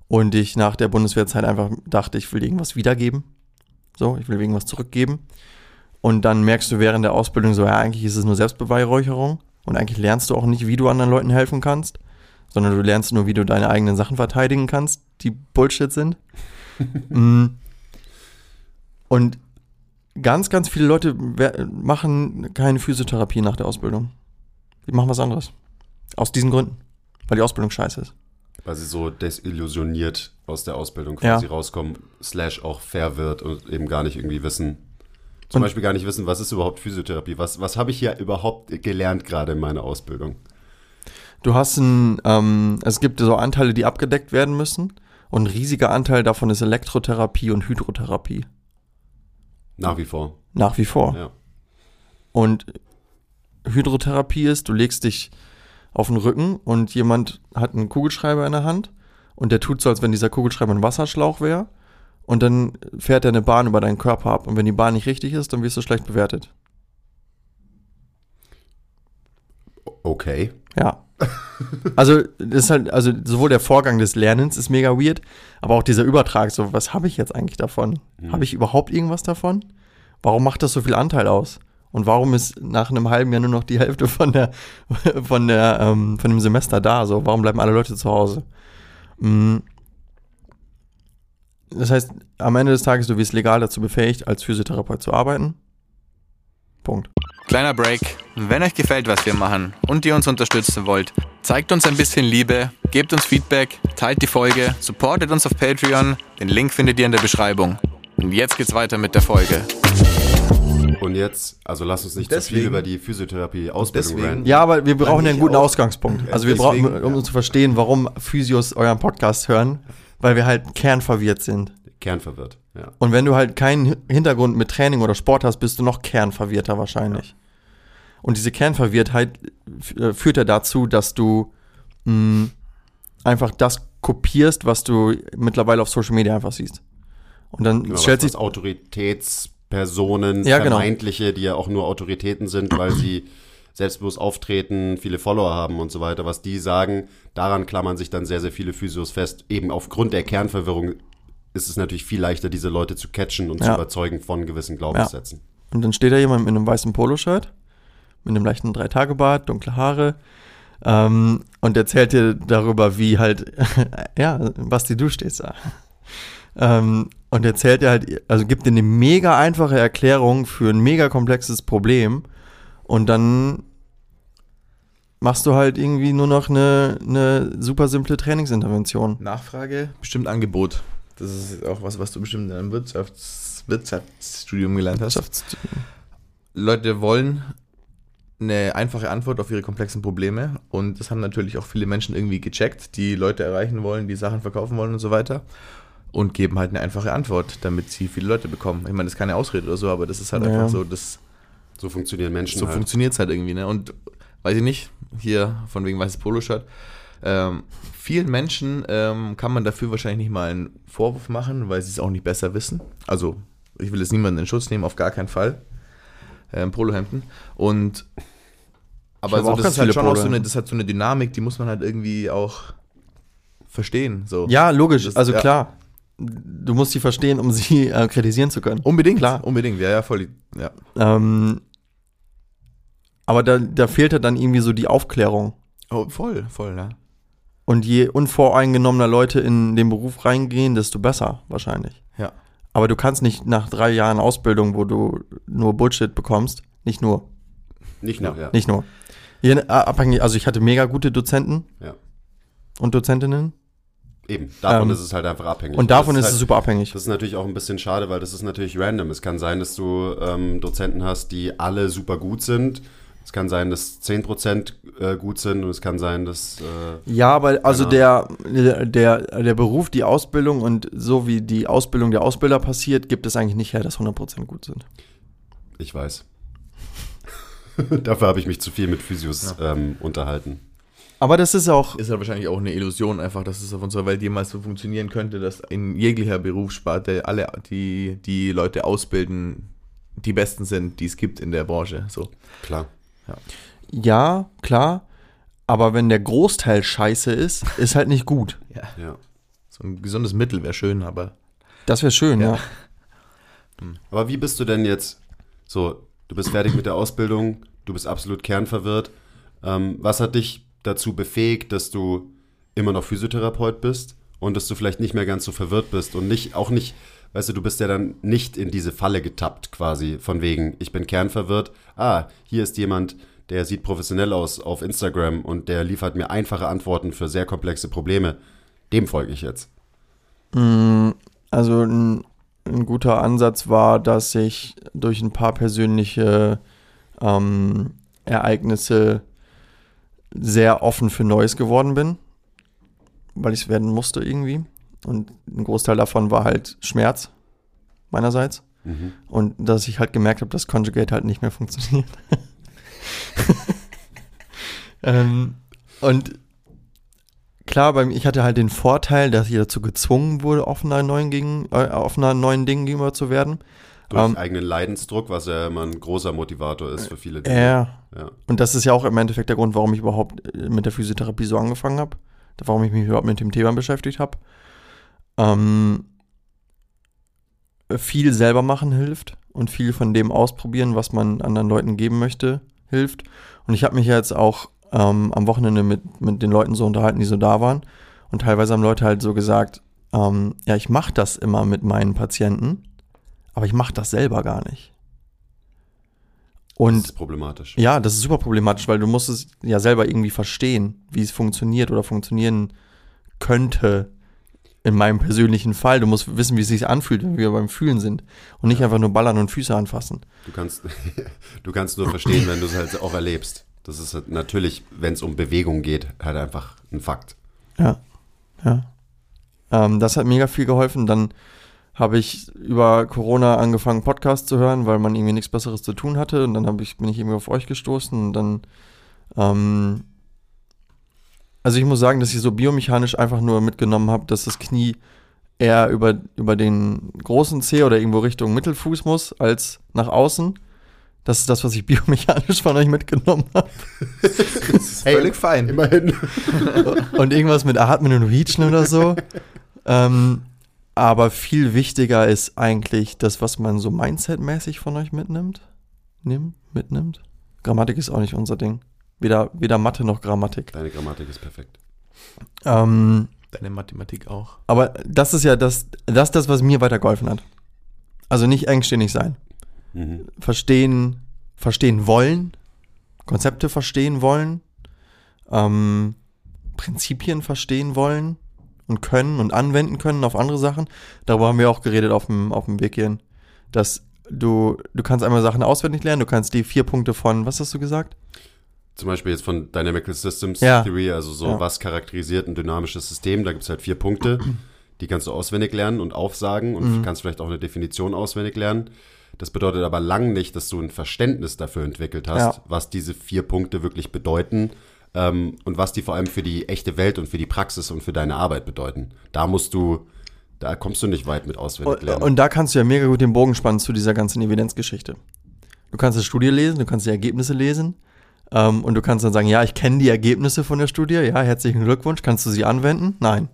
und ich nach der Bundeswehrzeit einfach dachte, ich will irgendwas wiedergeben. So, ich will irgendwas zurückgeben. Und dann merkst du während der Ausbildung so, ja, eigentlich ist es nur Selbstbeweihräucherung. Und eigentlich lernst du auch nicht, wie du anderen Leuten helfen kannst, sondern du lernst nur, wie du deine eigenen Sachen verteidigen kannst, die Bullshit sind. Mm. Und ganz, ganz viele Leute machen keine Physiotherapie nach der Ausbildung. Die machen was anderes. Aus diesen Gründen. Weil die Ausbildung scheiße ist. Weil sie so desillusioniert aus der Ausbildung Ja. quasi rauskommen, slash auch fair wird und eben gar nicht irgendwie wissen. Zum Und- Beispiel gar nicht wissen, was ist überhaupt Physiotherapie? Was, was habe ich hier überhaupt gelernt gerade in meiner Ausbildung? Du hast ein, ähm, es gibt so Anteile, die abgedeckt werden müssen. Und ein riesiger Anteil davon ist Elektrotherapie und Hydrotherapie. Nach wie vor. Nach wie vor. Ja. Und Hydrotherapie ist, du legst dich auf den Rücken und jemand hat einen Kugelschreiber in der Hand und der tut so, als wenn dieser Kugelschreiber ein Wasserschlauch wäre. Und dann fährt er eine Bahn über deinen Körper ab. Und wenn die Bahn nicht richtig ist, dann wirst du schlecht bewertet. Okay. Ja. Also, das ist halt, also sowohl der Vorgang des Lernens ist mega weird, aber auch dieser Übertrag, so, was habe ich jetzt eigentlich davon? Habe ich überhaupt irgendwas davon? Warum macht das so viel Anteil aus? Und warum ist nach einem halben Jahr nur noch die Hälfte von der, von der, ähm, von dem Semester da? So, warum bleiben alle Leute zu Hause? Mm. Das heißt, am Ende des Tages, du wirst legal dazu befähigt, als Physiotherapeut zu arbeiten. Punkt. Kleiner Break. Wenn euch gefällt, was wir machen und ihr uns unterstützen wollt, zeigt uns ein bisschen Liebe, gebt uns Feedback, teilt die Folge, supportet uns auf Patreon. Den Link findet ihr in der Beschreibung. Und jetzt geht's weiter mit der Folge. Und jetzt, also lass uns nicht zu viel Deswegen- über die Physiotherapie-Ausbildung Deswegen-. Ja, aber wir brauchen ja einen guten auch. Ausgangspunkt. Also wir Deswegen, brauchen, um ja. zu verstehen, warum Physios euren Podcast hören, weil wir halt kernverwirrt sind. Kernverwirrt. Ja. Und wenn du halt keinen Hi- Hintergrund mit Training oder Sport hast, bist du noch kernverwirrter wahrscheinlich. Und diese Kernverwirrtheit äh, führt ja dazu, dass du mh, einfach das kopierst, was du mittlerweile auf Social Media einfach siehst. Und dann Genau, stellt was, sich was Autoritätspersonen, Ja, genau. vermeintliche, die ja auch nur Autoritäten sind, weil sie selbstbewusst auftreten, viele Follower haben und so weiter, was die sagen, daran klammern sich dann sehr, sehr viele Physios fest. Eben aufgrund der Kernverwirrung ist es natürlich viel leichter, diese Leute zu catchen und zu Ja. überzeugen von gewissen Glaubenssätzen. Und dann steht da jemand mit einem weißen Poloshirt, mit einem leichten Drei-Tage-Bart, dunkle Haare. Ähm, und erzählt dir darüber, wie halt, ja, Basti, du stehst da. Ähm, und erzählt dir halt, also gibt dir eine mega einfache Erklärung für ein mega komplexes Problem. Und dann machst du halt irgendwie nur noch eine, eine super simple Trainingsintervention. Nachfrage, bestimmt Angebot. Das ist auch was, was du bestimmt in einem Wirtschafts Wirtschaftsstudium gelernt hast. Leute wollen eine einfache Antwort auf ihre komplexen Probleme und das haben natürlich auch viele Menschen irgendwie gecheckt, die Leute erreichen wollen, die Sachen verkaufen wollen und so weiter und geben halt eine einfache Antwort, damit sie viele Leute bekommen. Ich meine, das ist keine Ausrede oder so, aber das ist halt Ja. einfach so, das So funktionieren Menschen so halt. funktioniert es halt irgendwie, ne? Und weiß ich nicht, hier von wegen weißes Poloshirt. Ähm, vielen Menschen ähm, kann man dafür wahrscheinlich nicht mal einen Vorwurf machen, weil sie es auch nicht besser wissen. Also, ich will jetzt niemanden in Schutz nehmen, auf gar keinen Fall. Ähm, Polohemden. Und aber habe so, auch das ist halt schon auch so eine, das hat so eine Dynamik, die muss man halt irgendwie auch verstehen. So. Ja, logisch, Das- also ja. klar. Du musst sie verstehen, um sie äh, kritisieren zu können. Unbedingt, Klar. unbedingt, ja, ja, voll. Ja. Ähm, aber da, da fehlt halt dann irgendwie so die Aufklärung. Oh, voll, voll, ja. Und je unvoreingenommener Leute in den Beruf reingehen, desto besser wahrscheinlich. Ja. Aber du kannst nicht nach drei Jahren Ausbildung, wo du nur Bullshit bekommst, nicht nur, Nicht nur, ja. nicht nur. Je, äh, abhängig, also ich hatte mega gute Dozenten Ja. und Dozentinnen Eben. Davon Ähm, ist es halt einfach abhängig. und davon Das ist es halt, super abhängig. Das ist natürlich auch ein bisschen schade, weil das ist natürlich random. Es kann sein, dass du ähm, Dozenten hast, die alle super gut sind. Es kann sein, dass 10% äh, gut sind und es kann sein, dass. Äh, Ja, aber also der, der, der Beruf, die Ausbildung und so wie die Ausbildung der Ausbilder passiert, gibt es eigentlich nicht her, dass 100% gut sind. ich weiß. Dafür habe ich mich zu viel mit Physios ähm, unterhalten. Aber das ist auch, Ist ja wahrscheinlich auch eine Illusion einfach, dass es auf unserer Welt jemals so funktionieren könnte, dass in jeglicher Berufssparte alle, die, die Leute ausbilden, die Besten sind, die es gibt in der Branche. So. Klar. ja, klar, aber wenn der Großteil scheiße ist, ist halt nicht gut. Ja. Ja. So ein gesundes Mittel wäre schön, aber Das wäre schön, ja. Ja. Aber wie bist du denn jetzt? So, du bist fertig mit der Ausbildung, du bist absolut kernverwirrt. Ähm, was hat dich dazu befähigt, dass du immer noch Physiotherapeut bist und dass du vielleicht nicht mehr ganz so verwirrt bist und nicht, auch nicht, weißt du, du bist ja dann nicht in diese Falle getappt quasi, von wegen, ich bin kernverwirrt. Ah, hier ist jemand, der sieht professionell aus auf Instagram und der liefert mir einfache Antworten für sehr komplexe Probleme. Dem folge ich jetzt. Mm, Also ein, ein guter Ansatz war, dass ich durch ein paar persönliche ähm, Ereignisse sehr offen für Neues geworden bin, weil ich es werden musste irgendwie. Und ein Großteil davon war halt Schmerz meinerseits. Mhm. Und dass ich halt gemerkt habe, dass Conjugate halt nicht mehr funktioniert. ähm, und klar, bei mir, ich hatte halt den Vorteil, dass ich dazu gezwungen wurde, offener neuen, gegen, äh, offener neuen Dingen gegenüber zu werden. Durch Ähm, eigenen Leidensdruck, was ja immer ein großer Motivator ist für viele Ja. Ja. Und das ist ja auch im Endeffekt der Grund, warum ich überhaupt äh, mit der Physiotherapie so angefangen habe. Warum ich mich überhaupt mit dem Thema beschäftigt habe. Ähm, viel selber machen hilft und viel von dem ausprobieren, was man anderen Leuten geben möchte, hilft. Und ich habe mich jetzt auch ähm, am Wochenende mit, mit den Leuten so unterhalten, die so da waren. Und teilweise haben Leute halt so gesagt, ähm, ja, ich mache das immer mit meinen Patienten, aber ich mache das selber gar nicht. das Und ist problematisch. ja, das ist super problematisch, weil du musst es ja selber irgendwie verstehen, wie es funktioniert oder funktionieren könnte. In meinem persönlichen Fall. Du musst wissen, wie es sich anfühlt, wenn wir beim Fühlen sind. Und nicht einfach nur ballern und Füße anfassen. Du kannst, du kannst nur verstehen, wenn du es halt auch erlebst. Das ist halt natürlich, wenn es um Bewegung geht, halt einfach ein Fakt. Ja. Ja. Ähm, das hat mega viel geholfen. Dann habe ich über Corona angefangen, Podcasts zu hören, weil man irgendwie nichts Besseres zu tun hatte. Und dann ich, bin ich irgendwie auf euch gestoßen und dann ähm, also ich muss sagen, dass ich so biomechanisch einfach nur mitgenommen habe, dass das Knie eher über, über den großen Zeh oder irgendwo Richtung Mittelfuß muss, als nach außen. Das ist das, was ich biomechanisch von euch mitgenommen habe. völlig fein. Immerhin. Und irgendwas mit Atmen und Reachen oder so. ähm, aber viel wichtiger ist eigentlich das, was man so Mindset-mäßig von euch mitnimmt. Nimm, mitnimmt. Grammatik ist auch nicht unser Ding. Weder, weder Mathe noch Grammatik. Deine Grammatik ist perfekt. Ähm, Deine Mathematik auch. aber das ist ja das, das, ist das, was mir weitergeholfen hat. Also nicht engstirnig sein. Mhm. Verstehen, verstehen wollen, Konzepte verstehen wollen, ähm, Prinzipien verstehen wollen und können und anwenden können auf andere Sachen. Darüber haben wir auch geredet auf dem, auf dem Weg hierhin. Dass du, du kannst einmal Sachen auswendig lernen, du kannst die vier Punkte von, was hast du gesagt? Zum Beispiel jetzt von Dynamical Systems Ja. Theory, also so, Ja. was charakterisiert ein dynamisches System. Da gibt es halt vier Punkte, die kannst du auswendig lernen und aufsagen und Mhm. kannst vielleicht auch eine Definition auswendig lernen. Das bedeutet aber lang nicht, dass du ein Verständnis dafür entwickelt hast, Ja. was diese vier Punkte wirklich bedeuten ähm, und was die vor allem für die echte Welt und für die Praxis und für deine Arbeit bedeuten. Da musst du, da kommst du nicht weit mit auswendig Und, lernen. und da kannst du ja mega gut den Bogen spannen zu dieser ganzen Evidenzgeschichte. Du kannst eine Studie lesen, du kannst die Ergebnisse lesen ähm, und du kannst dann sagen, ja, ich kenne die Ergebnisse von der Studie, ja, herzlichen Glückwunsch, kannst du sie anwenden? Nein.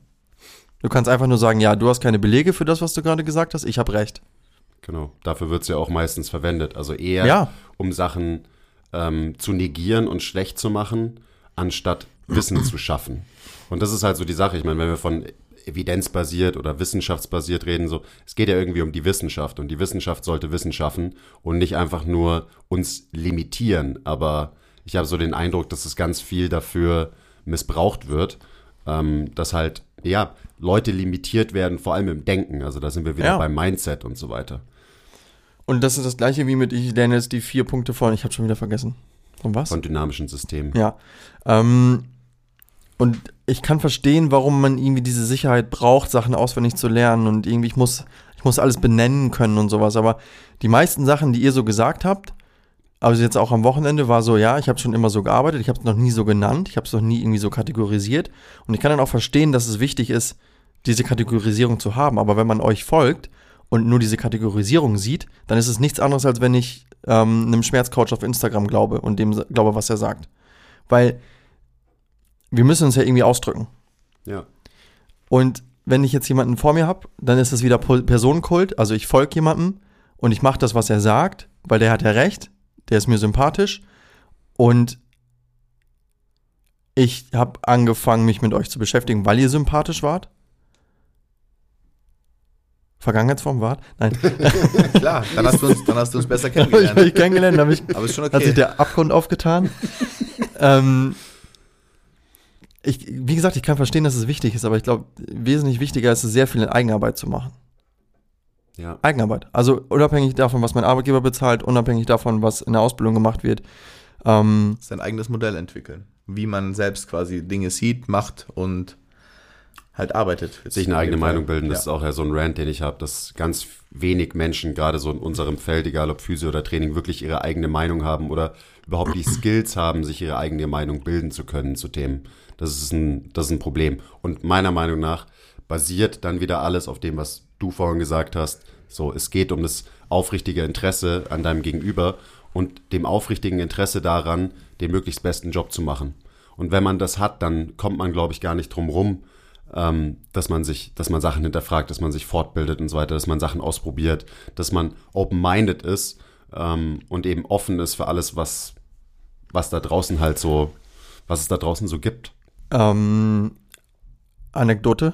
Du kannst einfach nur sagen, ja, du hast keine Belege für das, was du gerade gesagt hast, ich habe recht. Genau, dafür wird es ja auch meistens verwendet. Also eher, Ja. um Sachen ähm, zu negieren und schlecht zu machen, anstatt Wissen zu schaffen. Und das ist halt so die Sache. Ich meine, wenn wir von evidenzbasiert oder wissenschaftsbasiert reden, so, es geht ja irgendwie um die Wissenschaft und die Wissenschaft sollte Wissen schaffen und nicht einfach nur uns limitieren. Aber ich habe so den Eindruck, dass es ganz viel dafür missbraucht wird, ähm, dass halt, ja, Leute limitiert werden, vor allem im Denken. Also da sind wir wieder Ja. beim Mindset und so weiter. Und das ist das gleiche wie mit, ich lerne jetzt die vier Punkte von, ich habe schon wieder vergessen. Von was? Von dynamischen Systemen. Ja. Ähm, und ich kann verstehen, warum man irgendwie diese Sicherheit braucht, Sachen auswendig zu lernen und irgendwie, ich muss, ich muss alles benennen können und sowas. Aber die meisten Sachen, die ihr so gesagt habt, also jetzt auch am Wochenende, war so, ja, ich habe schon immer so gearbeitet, ich habe es noch nie so genannt, ich habe es noch nie irgendwie so kategorisiert. Und ich kann dann auch verstehen, dass es wichtig ist, diese Kategorisierung zu haben. Aber wenn man euch folgt und nur diese Kategorisierung sieht, dann ist es nichts anderes, als wenn ich ähm, einem Schmerzcoach auf Instagram glaube und dem glaube, was er sagt. Weil wir müssen uns ja irgendwie ausdrücken. Ja. Und wenn ich jetzt jemanden vor mir habe, dann ist es wieder Personenkult. Also ich folge jemandem und ich mache das, was er sagt, weil der hat ja recht, der ist mir sympathisch. Und ich habe angefangen, mich mit euch zu beschäftigen, weil ihr sympathisch wart. Vergangenheitsform wart? Nein, Klar, dann hast du uns, dann hast du uns besser habe ich kennengelernt. euch kennengelernt, habe ich Aber ist schon hat sich okay. der Abgrund aufgetan. ähm, ich, wie gesagt, ich kann verstehen, dass es wichtig ist, aber ich glaube, wesentlich wichtiger ist es, sehr viel in Eigenarbeit zu machen. Ja. Eigenarbeit. Also unabhängig davon, was mein Arbeitgeber bezahlt, unabhängig davon, was in der Ausbildung gemacht wird. Ähm, Sein eigenes Modell entwickeln. Wie man selbst quasi Dinge sieht, macht und halt arbeitet. Sich eine eigene. Meinung bilden, das ist ja. auch ja so ein Rant, den ich habe, dass ganz wenig Menschen, gerade so in unserem Feld, egal ob Physio oder Training, wirklich ihre eigene Meinung haben oder überhaupt die Skills haben, sich ihre eigene Meinung bilden zu können zu Themen. Das ist ein, das ist ein Problem. Und meiner Meinung nach basiert dann wieder alles auf dem, was du vorhin gesagt hast. So, es geht um das aufrichtige Interesse an deinem Gegenüber und dem aufrichtigen Interesse daran, den möglichst besten Job zu machen. Und wenn man das hat, dann kommt man, glaube ich, gar nicht drum rum, ähm, dass man sich, dass man Sachen hinterfragt, dass man sich fortbildet und so weiter, dass man Sachen ausprobiert, dass man open-minded ist ähm, und eben offen ist für alles, was, was da draußen halt so, was es da draußen so gibt. ähm, Anekdote.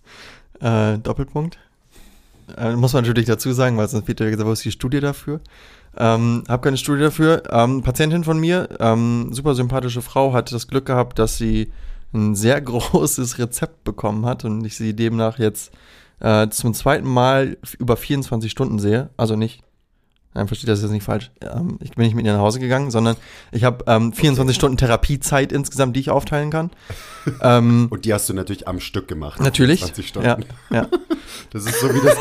äh, Doppelpunkt. Äh, muss man natürlich dazu sagen, weil sonst wird ja gesagt, wo ist die Studie dafür? Ähm, hab keine Studie dafür. Ähm, Patientin von mir, ähm, super sympathische Frau, hat das Glück gehabt, dass sie ein sehr großes Rezept bekommen hat und ich sie demnach jetzt äh, zum zweiten Mal über 24 Stunden sehe. Also nicht, nein, versteht das jetzt nicht falsch. Ähm, ich bin nicht mit ihr nach Hause gegangen, sondern ich habe ähm, 24 Stunden Therapiezeit insgesamt, die ich aufteilen kann. ähm, Und die hast du natürlich am Stück gemacht. natürlich. 20 Stunden. Ja, ja. Das ist so wie das,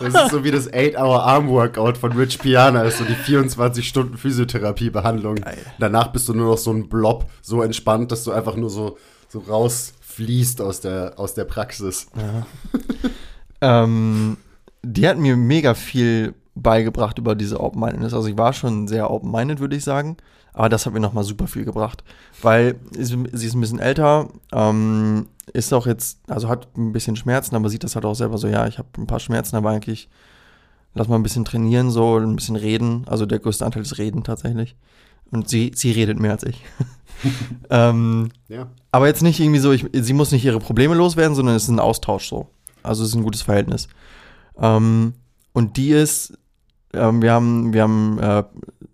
das ist so wie das 8-Hour-Arm-Workout von Rich Piana, ist so die 24 Stunden Physiotherapie-Behandlung. Danach bist du nur noch so ein Blob, so entspannt, dass du einfach nur so, so rausfließt aus der, aus der Praxis. Ähm, die hat mir mega viel beigebracht über diese Open-Mindedness. Also ich war schon sehr open-minded, würde ich sagen. Aber das hat mir nochmal super viel gebracht. Weil sie, ist ein bisschen älter, ähm, ist auch jetzt, also hat ein bisschen Schmerzen, aber sieht das halt auch selber so, ja, ich habe ein paar Schmerzen, aber eigentlich lass mal ein bisschen trainieren, so ein bisschen reden. Also der größte Anteil ist Reden tatsächlich. Und sie, sie redet mehr als ich. ähm, Ja. aber jetzt nicht irgendwie so, ich, sie muss nicht ihre Probleme loswerden, sondern es ist ein Austausch so. Also es ist ein gutes Verhältnis. Ähm, und die ist, ähm, wir haben, wir haben, äh,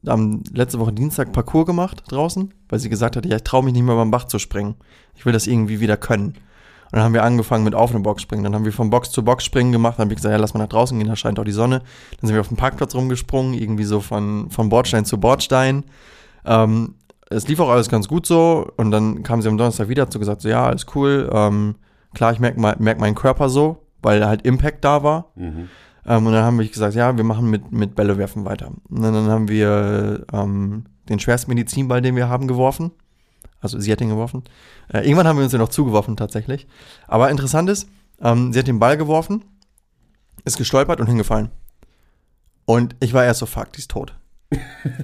haben letzte Woche Dienstag Parcours gemacht draußen, weil sie gesagt hat, ja, ich traue mich nicht mehr beim Bach zu springen. Ich will das irgendwie wieder können. Und dann haben wir angefangen mit auf eine Box springen. Dann haben wir von Box zu Box springen gemacht. Dann habe ich gesagt, ja, lass mal nach draußen gehen, da scheint auch die Sonne. Dann sind wir auf dem Parkplatz rumgesprungen, irgendwie so von, von Bordstein zu Bordstein. Ähm, es lief auch alles ganz gut so. Und dann kam sie am Donnerstag wieder, so gesagt, so, ja, alles cool. Ähm, klar, ich merke merk meinen Körper so, weil halt Impact da war. Mhm. Ähm, und dann haben wir gesagt, ja, wir machen mit, mit Bälle werfen weiter. Und dann, haben wir ähm, den schwersten Medizinball, den wir haben, geworfen. Also sie hat ihn geworfen. Äh, irgendwann haben wir uns den noch zugeworfen tatsächlich. Aber interessant ist, ähm, sie hat den Ball geworfen, ist gestolpert und hingefallen. Und ich war erst so, fuck, die ist tot.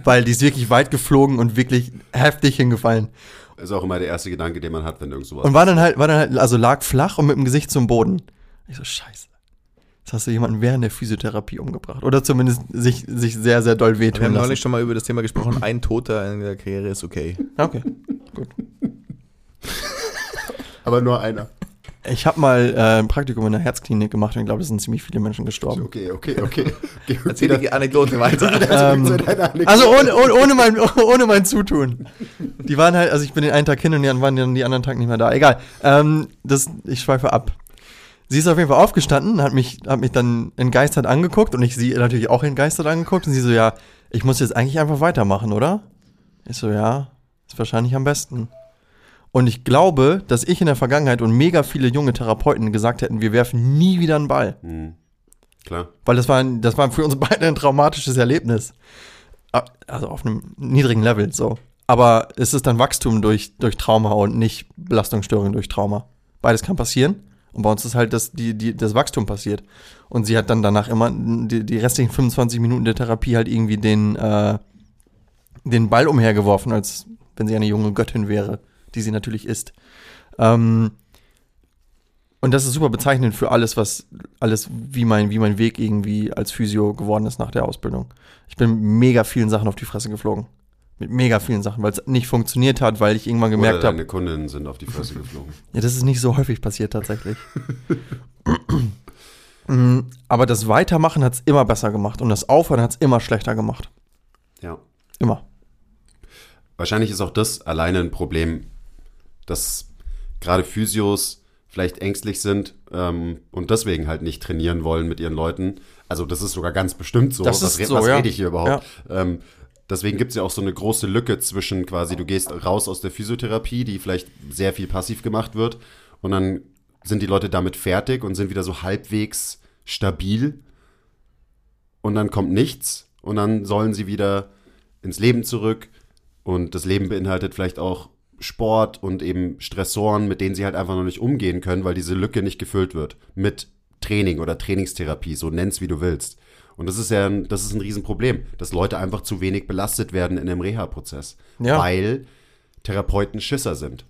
Weil die ist wirklich weit geflogen und wirklich heftig hingefallen. Ist auch immer der erste Gedanke, den man hat, wenn irgend sowas Und war dann halt, war dann halt, also lag flach und mit dem Gesicht zum Boden. Ich so, scheiße. Jetzt hast du jemanden während der Physiotherapie umgebracht. Oder zumindest sich, sich sehr, sehr doll Wir wehtun haben lassen. neulich schon mal über das Thema gesprochen. Ein Toter in der Karriere ist okay. Okay. Aber nur einer. Ich habe mal äh, ein Praktikum in der Herzklinik gemacht und ich glaube, es sind ziemlich viele Menschen gestorben. Okay, okay, okay. Geh Erzähl die Anekdote weiter. Ähm. Also ohne, ohne, ohne, mein, ohne mein Zutun. Die waren halt, also ich bin den einen Tag hin und die waren dann die anderen Tag nicht mehr da. Egal. Ähm, das, ich schweife ab. Sie ist auf jeden Fall aufgestanden, hat mich, hat mich dann entgeistert angeguckt und ich sie natürlich auch entgeistert angeguckt und sie so, ja, ich muss jetzt eigentlich einfach weitermachen, oder? Ich so, ja, ist wahrscheinlich am besten. Und ich glaube, dass ich in der Vergangenheit und mega viele junge Therapeuten gesagt hätten, wir werfen nie wieder einen Ball. Hm. Klar. Weil das war, ein, das war für uns beide ein traumatisches Erlebnis. Ah, Also auf einem niedrigen Level, so. Aber es ist dann Wachstum durch, durch Trauma und nicht Belastungsstörung durch Trauma. Beides kann passieren. Und bei uns ist halt das, die, die, das Wachstum passiert. Und sie hat dann danach immer die, die restlichen 25 Minuten der Therapie halt irgendwie den, äh, den Ball umhergeworfen, als wenn sie eine junge Göttin wäre, die sie natürlich ist. Ähm, und das ist super bezeichnend für alles, was, alles, wie mein, wie mein Weg irgendwie als Physio geworden ist nach der Ausbildung. Ich bin mega vielen Sachen auf die Fresse geflogen. Mit mega vielen Sachen, weil es nicht funktioniert hat, weil ich irgendwann gemerkt habe, deine Kundinnen sind auf die Fresse geflogen. ja, das ist nicht so häufig passiert tatsächlich. Mm, Aber das Weitermachen hat es immer besser gemacht und das Aufhören hat es immer schlechter gemacht. Ja. Immer. Wahrscheinlich ist auch das alleine ein Problem, dass gerade Physios vielleicht ängstlich sind ähm, und deswegen halt nicht trainieren wollen mit ihren Leuten. Also das ist sogar ganz bestimmt so. Das was ist re- so, was ja. rede ich hier überhaupt? Ähm, deswegen gibt es ja auch so eine große Lücke zwischen quasi, du gehst raus aus der Physiotherapie, die vielleicht sehr viel passiv gemacht wird und dann sind die Leute damit fertig und sind wieder so halbwegs stabil und dann kommt nichts und dann sollen sie wieder ins Leben zurück und das Leben beinhaltet vielleicht auch Sport und eben Stressoren, mit denen sie halt einfach noch nicht umgehen können, weil diese Lücke nicht gefüllt wird mit Training oder Trainingstherapie, so nenn's wie du willst. Und das ist ja ein, das ist ein Riesenproblem, dass Leute einfach zu wenig belastet werden in einem Reha-Prozess, Ja. weil Therapeuten Schisser sind.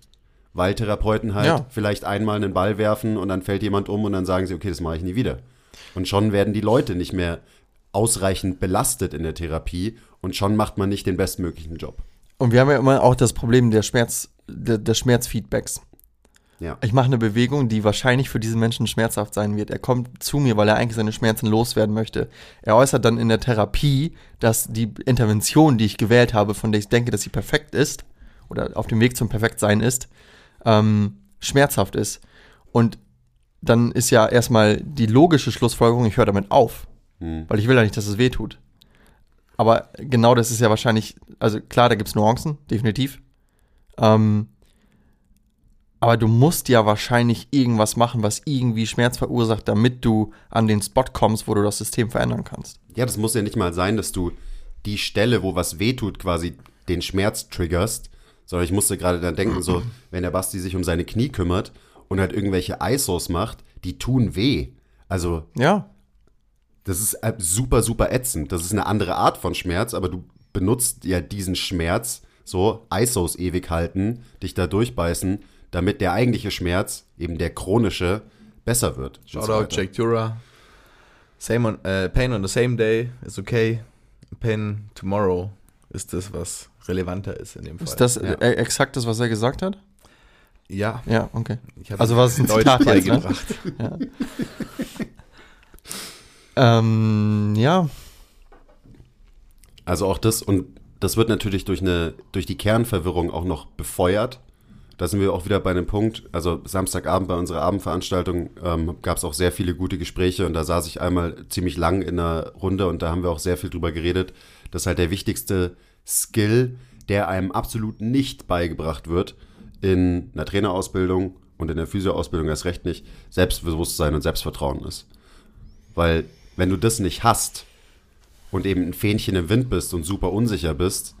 Weil Therapeuten halt Ja. vielleicht einmal einen Ball werfen und dann fällt jemand um und dann sagen sie, okay, das mache ich nie wieder. Und schon werden die Leute nicht mehr ausreichend belastet in der Therapie und schon macht man nicht den bestmöglichen Job. Und wir haben ja immer auch das Problem der Schmerz, der, des Schmerzfeedbacks. Ja. Ich mache eine Bewegung, die wahrscheinlich für diesen Menschen schmerzhaft sein wird. Er kommt zu mir, weil er eigentlich seine Schmerzen loswerden möchte. Er äußert dann in der Therapie, dass die Intervention, die ich gewählt habe, von der ich denke, dass sie perfekt ist, oder auf dem Weg zum Perfektsein ist, ähm, schmerzhaft ist. Und dann ist ja erstmal die logische Schlussfolgerung, ich höre damit auf. Hm. Weil ich will ja nicht, dass es weh tut. Aber genau das ist ja wahrscheinlich, also klar, da gibt es Nuancen, definitiv. Ähm, aber du musst ja wahrscheinlich irgendwas machen, was irgendwie Schmerz verursacht, damit du an den Spot kommst, wo du das System verändern kannst. Ja, das muss ja nicht mal sein, dass du die Stelle, wo was wehtut, quasi den Schmerz triggerst, sondern ich musste gerade dann denken, so, wenn der Basti sich um seine Knie kümmert und halt irgendwelche ISOs macht, die tun weh. Also, Ja, das ist äh, super, super ätzend. Das ist eine andere Art von Schmerz, aber du benutzt ja diesen Schmerz, so ISOs ewig halten, dich da durchbeißen, damit der eigentliche Schmerz, eben der chronische, besser wird. so Shoutout weiter. Jack Tura. Same on, äh, pain on the same day is okay. Pain tomorrow ist das, was relevanter ist in dem Fall. Ist das Ja. äh, exakt das, was er gesagt hat? ja, Ja, okay. Also war es ein Deutsch Zitat jetzt, ne? beigebracht. Ja. ähm, ja, Also auch das und das wird natürlich durch eine durch die Kernverwirrung auch noch befeuert. Da sind wir auch wieder bei einem Punkt. Also Samstagabend bei unserer Abendveranstaltung ähm, gab es auch sehr viele gute Gespräche und da saß ich einmal ziemlich lang in einer Runde und da haben wir auch sehr viel drüber geredet, dass halt der wichtigste Skill, der einem absolut nicht beigebracht wird in einer Trainerausbildung und in der Physioausbildung erst recht nicht, Selbstbewusstsein und Selbstvertrauen ist. Weil wenn du das nicht hast, und eben ein Fähnchen im Wind bist und super unsicher bist,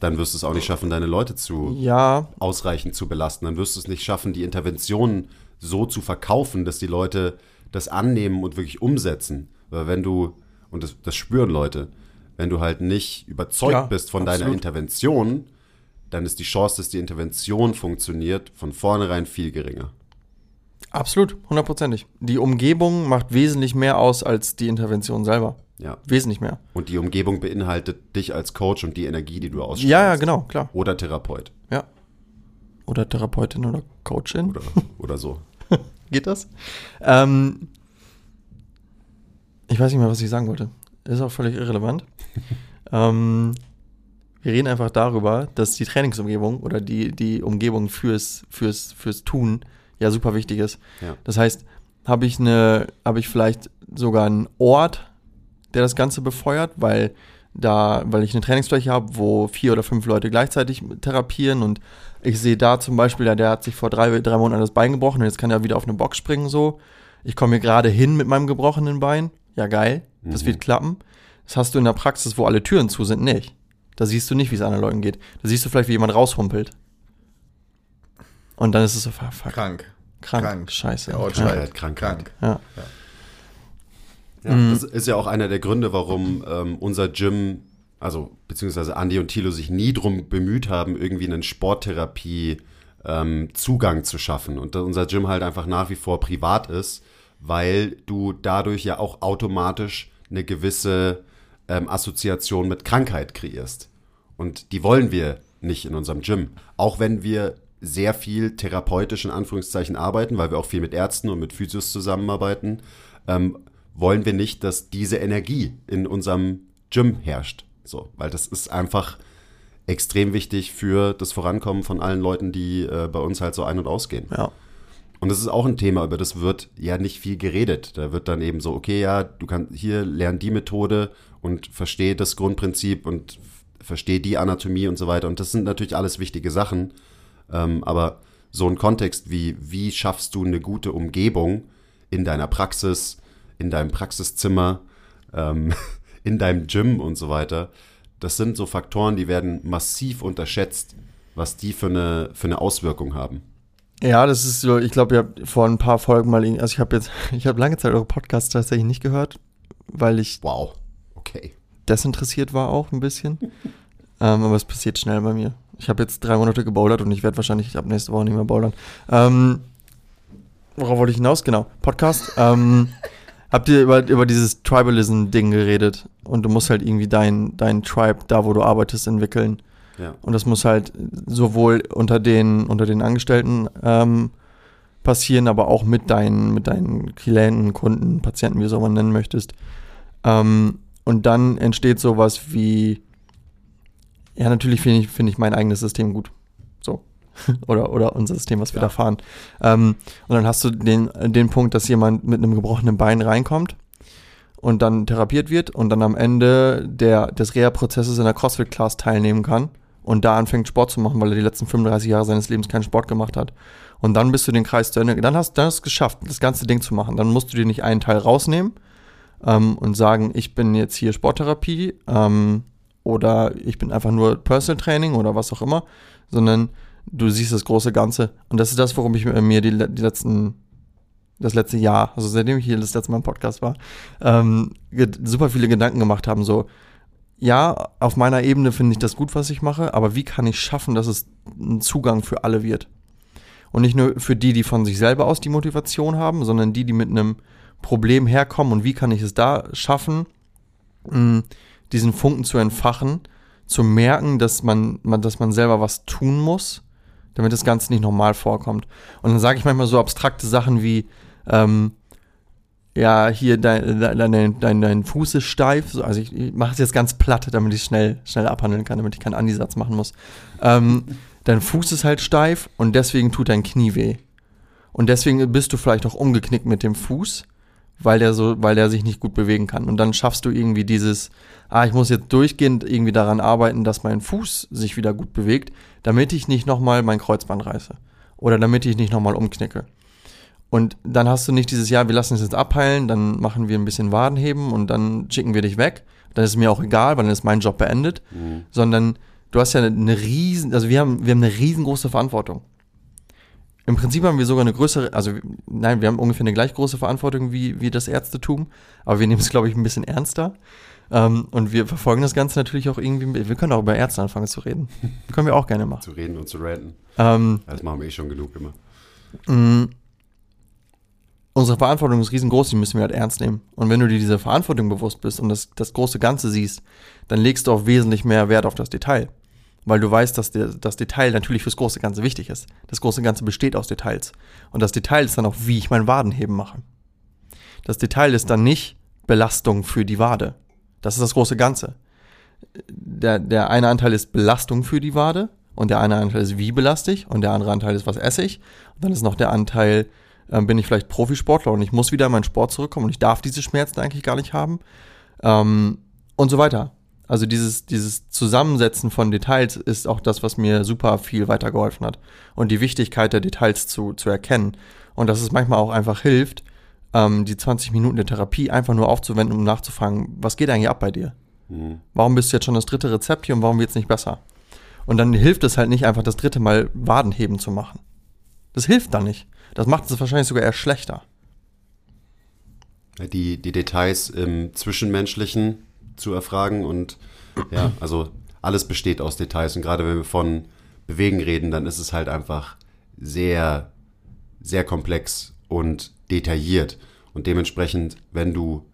dann wirst du es auch nicht schaffen, deine Leute zu ja, ausreichend zu belasten. Dann wirst du es nicht schaffen, die Interventionen so zu verkaufen, dass die Leute das annehmen und wirklich umsetzen. Weil wenn du, und das, das spüren Leute, wenn du halt nicht überzeugt Ja, bist von deiner absolut. Intervention, dann ist die Chance, dass die Intervention funktioniert, von vornherein viel geringer. Absolut, hundertprozentig. Die Umgebung macht wesentlich mehr aus als die Intervention selber. Ja. Wesentlich mehr. Und die Umgebung beinhaltet dich als Coach und die Energie, die du ausstrahlst. Ja, ja, genau, klar. Oder Therapeut. Ja. Oder Therapeutin oder Coachin. Oder, oder so. Geht das? Ähm, ich weiß nicht mehr, was ich sagen wollte. Ist auch völlig irrelevant. ähm, wir reden einfach darüber, dass die Trainingsumgebung oder die, die Umgebung fürs, fürs, fürs Tun ja super wichtig ist. Ja. Das heißt, habe ich eine, habe ich vielleicht sogar einen Ort, der das Ganze befeuert, weil da, weil ich eine Trainingsfläche habe, wo vier oder fünf Leute gleichzeitig therapieren und ich sehe da zum Beispiel, ja, der hat sich vor drei, drei Monaten das Bein gebrochen und jetzt kann er wieder auf eine Box springen so. Ich komme hier gerade hin mit meinem gebrochenen Bein. Ja, geil. Das Mhm. wird klappen. Das hast du in der Praxis, wo alle Türen zu sind, nicht. Da siehst du nicht, wie es anderen Leuten geht. Da siehst du vielleicht, wie jemand raushumpelt. Und dann ist es so, fuck, Krank. krank, krank. scheiße. Der Ort ja. schreit. halt Krankheit. Krank. Ja. Ja, Mhm. Das ist ja auch einer der Gründe, warum ähm, unser Gym, also beziehungsweise Andi und Thilo sich nie drum bemüht haben, irgendwie einen Sporttherapie ähm, Zugang zu schaffen. Und dass unser Gym halt einfach nach wie vor privat ist, weil du dadurch ja auch automatisch eine gewisse ähm, Assoziation mit Krankheit kreierst. Und die wollen wir nicht in unserem Gym. Auch wenn wir sehr viel therapeutisch in Anführungszeichen arbeiten, weil wir auch viel mit Ärzten und mit Physios zusammenarbeiten, ähm, wollen wir nicht, dass diese Energie in unserem Gym herrscht. So, weil das ist einfach extrem wichtig für das Vorankommen von allen Leuten, die äh, bei uns halt so ein- und ausgehen. ja. Und das ist auch ein Thema, über das wird ja nicht viel geredet. Da wird dann eben so, okay, ja, du kannst hier lernen die Methode und verstehe das Grundprinzip und verstehe die Anatomie und so weiter. Und das sind natürlich alles wichtige Sachen. Ähm, aber so ein Kontext wie, wie schaffst du eine gute Umgebung in deiner Praxis, in deinem Praxiszimmer, ähm, in deinem Gym und so weiter, das sind so Faktoren, die werden massiv unterschätzt, was die für eine, für eine Auswirkung haben. Ja, das ist so, ich glaube, ihr habt vor ein paar Folgen mal, also ich habe jetzt, ich habe lange Zeit eure Podcasts tatsächlich nicht gehört, weil ich Wow. Okay. desinteressiert war auch ein bisschen. Ähm, aber es passiert schnell bei mir. Ich habe jetzt drei Monate gebouldert und ich werde wahrscheinlich ab nächste Woche nicht mehr bouldern. Ähm, worauf wollte ich hinaus? Genau, Podcast. ähm, habt ihr über, über dieses Tribalism-Ding geredet und du musst halt irgendwie dein, dein Tribe, da wo du arbeitest, entwickeln. Ja. Und das muss halt sowohl unter den, unter den Angestellten ähm, passieren, aber auch mit deinen, mit deinen Klienten, Kunden, Patienten, wie du es auch mal nennen möchtest. Ähm, und dann entsteht sowas wie, ja, natürlich finde ich, finde ich mein eigenes System gut. So. oder, oder unser System, was wir Ja. da fahren. Ähm, und dann hast du den, den Punkt, dass jemand mit einem gebrochenen Bein reinkommt und dann therapiert wird und dann am Ende der, des Reha-Prozesses in der CrossFit-Class teilnehmen kann und da anfängt Sport zu machen, weil er die letzten 35 Jahre seines Lebens keinen Sport gemacht hat. Und dann bist du den Kreis zu Ende, dann hast, dann hast du es geschafft, das ganze Ding zu machen. Dann musst du dir nicht einen Teil rausnehmen ähm, und sagen, ich bin jetzt hier Sporttherapie ähm, oder ich bin einfach nur Personal Training oder was auch immer, sondern du siehst das große Ganze. Und das ist das, worum ich mir die, die letzten, das letzte Jahr, also seitdem ich hier das letzte Mal im Podcast war, ähm, super viele Gedanken gemacht haben. So, ja, auf meiner Ebene finde ich das gut, was ich mache, aber wie kann ich schaffen, dass es ein Zugang für alle wird? Und nicht nur für die, die von sich selber aus die Motivation haben, sondern die, die mit einem Problem herkommen und wie kann ich es da schaffen, mh, diesen Funken zu entfachen, zu merken, dass man, man, dass man selber was tun muss, damit das Ganze nicht normal vorkommt. Und dann sage ich manchmal so abstrakte Sachen wie, ähm, ja, hier dein, dein, dein, dein Fuß ist steif. So, Also ich, ich mache es jetzt ganz platt, damit ich schnell, schnell abhandeln kann, damit ich keinen Andisatz machen muss. Ähm, dein Fuß ist halt steif und deswegen tut dein Knie weh. Und deswegen bist du vielleicht auch umgeknickt mit dem Fuß, weil der so, weil der sich nicht gut bewegen kann. Und dann schaffst du irgendwie dieses, ah, ich muss jetzt durchgehend irgendwie daran arbeiten, dass mein Fuß sich wieder gut bewegt, damit ich nicht nochmal mein Kreuzband reiße. Oder damit ich nicht nochmal umknicke. Und dann hast du nicht dieses Jahr, wir lassen es jetzt abheilen, dann machen wir ein bisschen Wadenheben und dann schicken wir dich weg. Dann ist es mir auch egal, weil dann ist mein Job beendet. Sondern du hast ja eine riesen, also wir haben, wir haben eine riesengroße Verantwortung. Im Prinzip haben wir sogar eine größere, also nein, wir haben ungefähr eine gleich große Verantwortung wie, wie das Ärztetum, aber wir nehmen es, glaube ich, ein bisschen ernster. Ähm, und wir verfolgen das Ganze natürlich auch irgendwie, wir können auch über Ärzte anfangen zu reden. können wir auch gerne machen. Zu reden und zu ranten. Ähm, Das machen wir eh schon genug immer. mh, unsere Verantwortung ist riesengroß, die müssen wir halt ernst nehmen. Und wenn du dir dieser Verantwortung bewusst bist und das, das große Ganze siehst, dann legst du auch wesentlich mehr Wert auf das Detail. Weil du weißt, dass der, das Detail natürlich fürs große Ganze wichtig ist. Das große Ganze besteht aus Details. Und das Detail ist dann auch, wie ich mein Wadenheben mache. Das Detail ist dann nicht Belastung für die Wade. Das ist das große Ganze. Der, der eine Anteil ist Belastung für die Wade und der eine Anteil ist wie belaste ich und der andere Anteil ist was esse ich. Und dann ist noch der Anteil, ähm, bin ich vielleicht Profisportler und ich muss wieder in meinen Sport zurückkommen und ich darf diese Schmerzen eigentlich gar nicht haben. Ähm, und so weiter. Also dieses, dieses Zusammensetzen von Details ist auch das, was mir super viel weitergeholfen hat. Und die Wichtigkeit der Details zu, zu erkennen. Und dass es manchmal auch einfach hilft, ähm, die 20 Minuten der Therapie einfach nur aufzuwenden, um nachzufragen, was geht eigentlich ab bei dir? Warum bist du jetzt schon das dritte Rezept hier und warum wird es nicht besser? Und dann hilft es halt nicht einfach das dritte Mal Wadenheben zu machen. Das hilft dann nicht. Das macht es wahrscheinlich sogar eher schlechter. Die, die Details im Zwischenmenschlichen zu erfragen und ja, also alles besteht aus Details und gerade wenn wir von Bewegen reden, dann ist es halt einfach sehr, sehr komplex und detailliert und dementsprechend, wenn du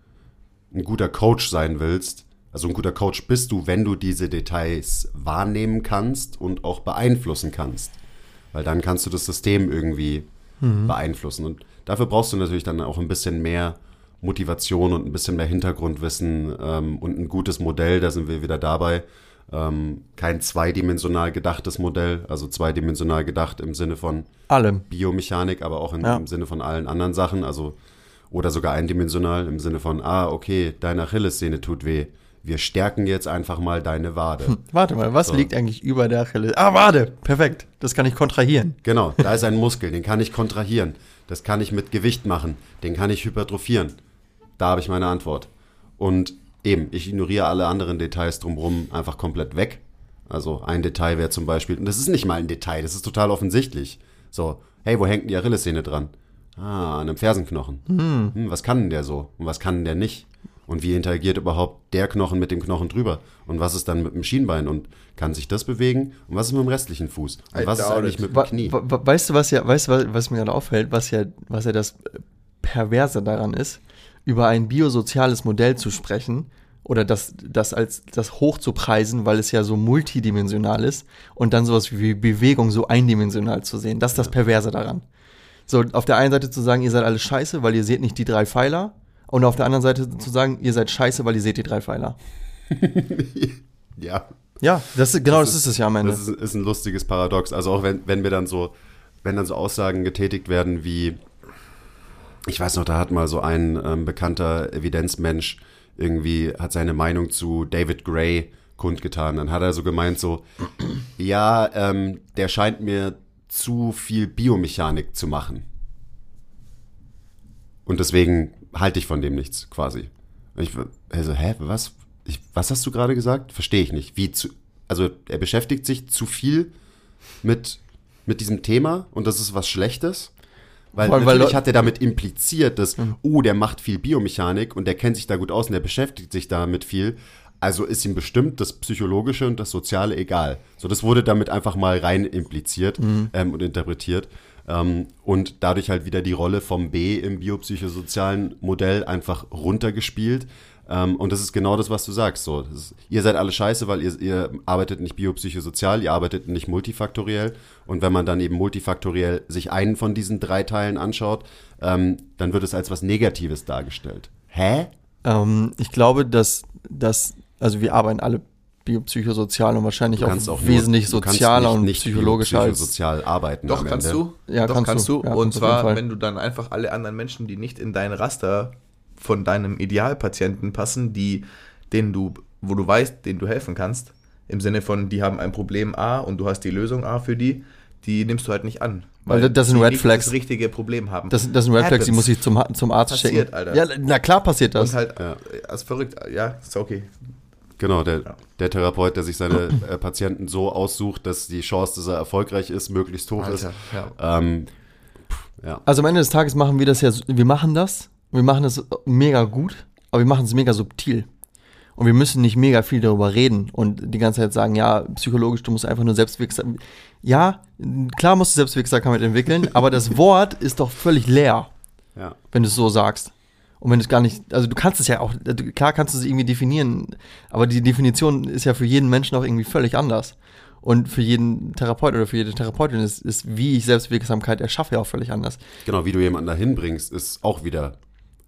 ein guter Coach sein willst, also ein guter Coach bist du, wenn du diese Details wahrnehmen kannst und auch beeinflussen kannst. Weil dann kannst du das System irgendwie beeinflussen. Und dafür brauchst du natürlich dann auch ein bisschen mehr Motivation und ein bisschen mehr Hintergrundwissen ähm, und ein gutes Modell. Da sind wir wieder dabei. Ähm, kein zweidimensional gedachtes Modell, also zweidimensional gedacht im Sinne von Allem. Biomechanik, aber auch in, Ja. im Sinne von allen anderen Sachen, also oder sogar eindimensional im Sinne von, ah, okay, deine Achillessehne tut weh. Wir stärken jetzt einfach mal deine Wade. Warte mal, was So. liegt eigentlich über der Achille? Ah, Wade! Perfekt. Das kann ich kontrahieren. Genau, da ist ein Muskel, den kann ich kontrahieren. Das kann ich mit Gewicht machen. Den kann ich hypertrophieren. Da habe ich meine Antwort. Und eben, ich ignoriere alle anderen Details drumherum einfach komplett weg. Also ein Detail wäre zum Beispiel, und das ist nicht mal ein Detail, das ist total offensichtlich. So, hey, wo hängt die Achillessehne dran? Ah, an einem Fersenknochen. Hm, was kann denn der so? Und was kann denn der nicht? Und wie interagiert überhaupt der Knochen mit dem Knochen drüber? Und was ist dann mit dem Schienbein? Und kann sich das bewegen? Und was ist mit dem restlichen Fuß? Und I was ist eigentlich it. mit dem Knie? Weißt du, was ja, weißt du, was, was mir gerade auffällt, was ja, was ja das Perverse daran ist, über ein biosoziales Modell zu sprechen oder das, das als das hoch zu preisen, weil es ja so multidimensional ist und dann sowas wie Bewegung so eindimensional zu sehen. Das ist das Perverse daran. So, auf der einen Seite zu sagen, ihr seid alle scheiße, weil ihr seht nicht die drei Pfeiler. Und auf der anderen Seite zu sagen, ihr seid scheiße, weil ihr seht die drei Pfeiler. Ja, Ja, das ist, genau das, Das ist es ja am Ende. das ist, ist ein lustiges Paradox. Also auch wenn, wenn wir dann so, wenn dann so Aussagen getätigt werden wie, ich weiß noch, da hat mal so ein ähm, bekannter Evidenzmensch irgendwie, hat seine Meinung zu David Gray kundgetan. Dann hat er so gemeint so, ja, ähm, der scheint mir zu viel Biomechanik zu machen. Und deswegen halte ich von dem nichts, quasi. Ich also, hä, was? Ich, was hast du gerade gesagt? Verstehe ich nicht. Wie zu, also er beschäftigt sich zu viel mit, mit diesem Thema und das ist was Schlechtes. Weil Vor allem, weil natürlich Leu- hat er damit impliziert, dass, oh, der macht viel Biomechanik und der kennt sich da gut aus und der beschäftigt sich damit viel. Also ist ihm bestimmt das Psychologische und das Soziale egal. So, das wurde damit einfach mal rein impliziert ähm, und interpretiert. Ähm, und dadurch halt wieder die Rolle vom B im biopsychosozialen Modell einfach runtergespielt. Ähm, und das ist genau das, was du sagst. So, ist, ihr seid alle scheiße, weil ihr, ihr arbeitet nicht biopsychosozial, ihr arbeitet nicht multifaktoriell. Und wenn man dann eben multifaktoriell sich einen von diesen drei Teilen anschaut, ähm, dann wird es als was Negatives dargestellt. Hä? Ähm, ich glaube, dass, dass, also wir arbeiten alle biopsychosozial und wahrscheinlich Du auch, auch nur- wesentlich du kannst sozialer nicht- und nicht psychologischer als. biopsychosozial arbeiten. Doch, kannst du. Ja, Doch, kannst kannst, du. du. Ja, und kannst auf jeden zwar, wenn du dann einfach alle anderen Menschen, die nicht in dein Raster von deinem Idealpatienten passen, die, denen du, wo du weißt, denen du helfen kannst, im Sinne von, die haben ein Problem A und du hast die Lösung A für die, die nimmst du halt nicht an. Weil das sind die Red Flags. das richtige Problem haben. Das, das sind Red Flags, die muss ich zum, zum Arzt Passiert, schicken. Alter. Ja, na klar passiert das. Und halt, Ja. äh, ist verrückt, ja, ist okay. Genau, der, Ja. der Therapeut, der sich seine äh, Patienten so aussucht, dass die Chance, dass er erfolgreich ist, möglichst hoch ist. Alter, ja. Ähm, ja. Also am Ende des Tages machen wir das ja, wir machen das, wir machen das mega gut, aber wir machen es mega subtil. Und wir müssen nicht mega viel darüber reden und die ganze Zeit sagen, ja, psychologisch, du musst einfach nur selbstwirksam. Ja, klar musst du Selbstwirksamkeit entwickeln, aber das Wort ist doch völlig leer, ja. wenn du es so sagst. Und wenn du es gar nicht, also du kannst es ja auch, klar kannst du es irgendwie definieren, aber die Definition ist ja für jeden Menschen auch irgendwie völlig anders. Und für jeden Therapeut oder für jede Therapeutin ist, ist wie ich Selbstwirksamkeit erschaffe, ja auch völlig anders. Genau, wie du jemanden dahin bringst, ist auch wieder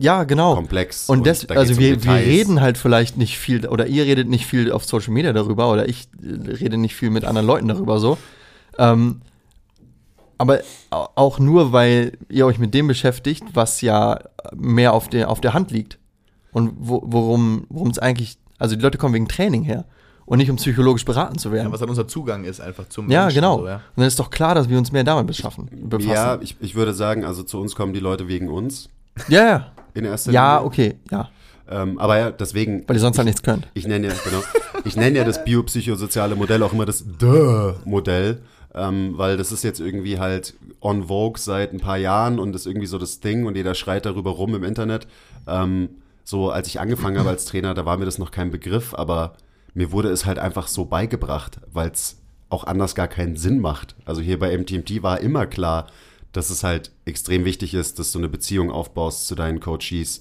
Ja, genau. komplex. Und, das, da also um wir, wir Details. reden halt vielleicht nicht viel, oder ihr redet nicht viel auf Social Media darüber, oder ich äh, rede nicht viel mit anderen Leuten darüber so. Ähm, aber au- auch nur, weil ihr euch mit dem beschäftigt, was ja mehr auf der, auf der Hand liegt. Und wo, worum worum es eigentlich, also die Leute kommen wegen Training her und nicht um psychologisch beraten zu werden. ja. Was dann unser Zugang ist einfach zum Ja, Menschen, genau. So, ja. Und dann ist doch klar, dass wir uns mehr damit beschaffen, befassen. Ja, ich, ich würde sagen, also zu uns kommen die Leute wegen uns ja, ja. In erster Ja, Linie. okay, ja. Ähm, aber ja, deswegen, Weil ihr sonst halt nichts könnt. ich nenne ja, genau, ich nenne ja das biopsychosoziale Modell auch immer das Duh-Modell, ähm, weil das ist jetzt irgendwie halt on vogue seit ein paar Jahren und ist irgendwie so das Ding und jeder schreit darüber rum im Internet. Ähm, so, als ich angefangen habe als Trainer, da war mir das noch kein Begriff, aber mir wurde es halt einfach so beigebracht, weil es auch anders gar keinen Sinn macht. Also hier bei MTMT war immer klar, dass es halt extrem wichtig ist, dass du eine Beziehung aufbaust zu deinen Coaches,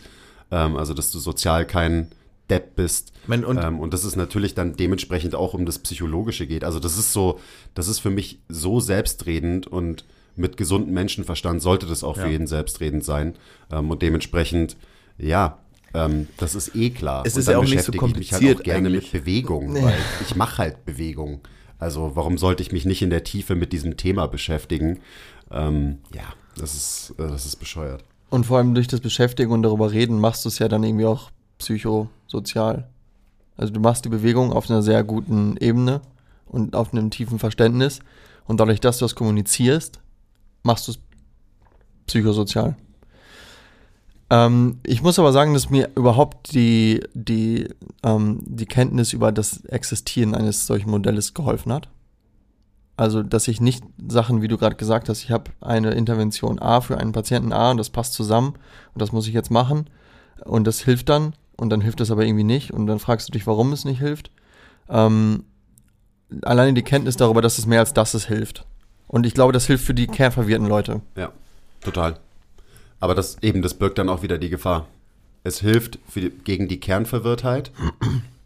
ähm, also dass du sozial kein Depp bist. Mein- und- ähm, und dass es natürlich dann dementsprechend auch um das Psychologische geht. Also das ist so, das ist für mich so selbstredend und mit gesundem Menschenverstand sollte das auch Ja. für jeden selbstredend sein. Ähm, und dementsprechend, ja, ähm, das ist eh klar. Es ist ja auch nicht so beschäftige ich mich halt kompliziert auch gerne eigentlich. mit Bewegung, weil ich mache halt Bewegung. Also warum sollte ich mich nicht in der Tiefe mit diesem Thema beschäftigen? Ähm, ja, das ist, äh, das ist bescheuert. Und vor allem durch das Beschäftigen und darüber reden machst du es ja dann irgendwie auch psychosozial. Also du machst die Bewegung auf einer sehr guten Ebene und auf einem tiefen Verständnis. Und dadurch, dass du das kommunizierst, machst du es psychosozial. Ähm, ich muss aber sagen, dass mir überhaupt die, die, ähm, die Kenntnis über das Existieren eines solchen Modells geholfen hat. Also, dass ich nicht Sachen, wie du gerade gesagt hast, ich habe eine Intervention A für einen Patienten A und das passt zusammen und das muss ich jetzt machen und das hilft dann und dann hilft es aber irgendwie nicht und dann fragst du dich, warum es nicht hilft. Ähm, alleine die Kenntnis darüber, dass es mehr als das es hilft. Und ich glaube, das hilft für die kernverwirrten Leute. Ja, total. Aber das eben, das birgt dann auch wieder die Gefahr. Es hilft die, gegen die Kernverwirrtheit,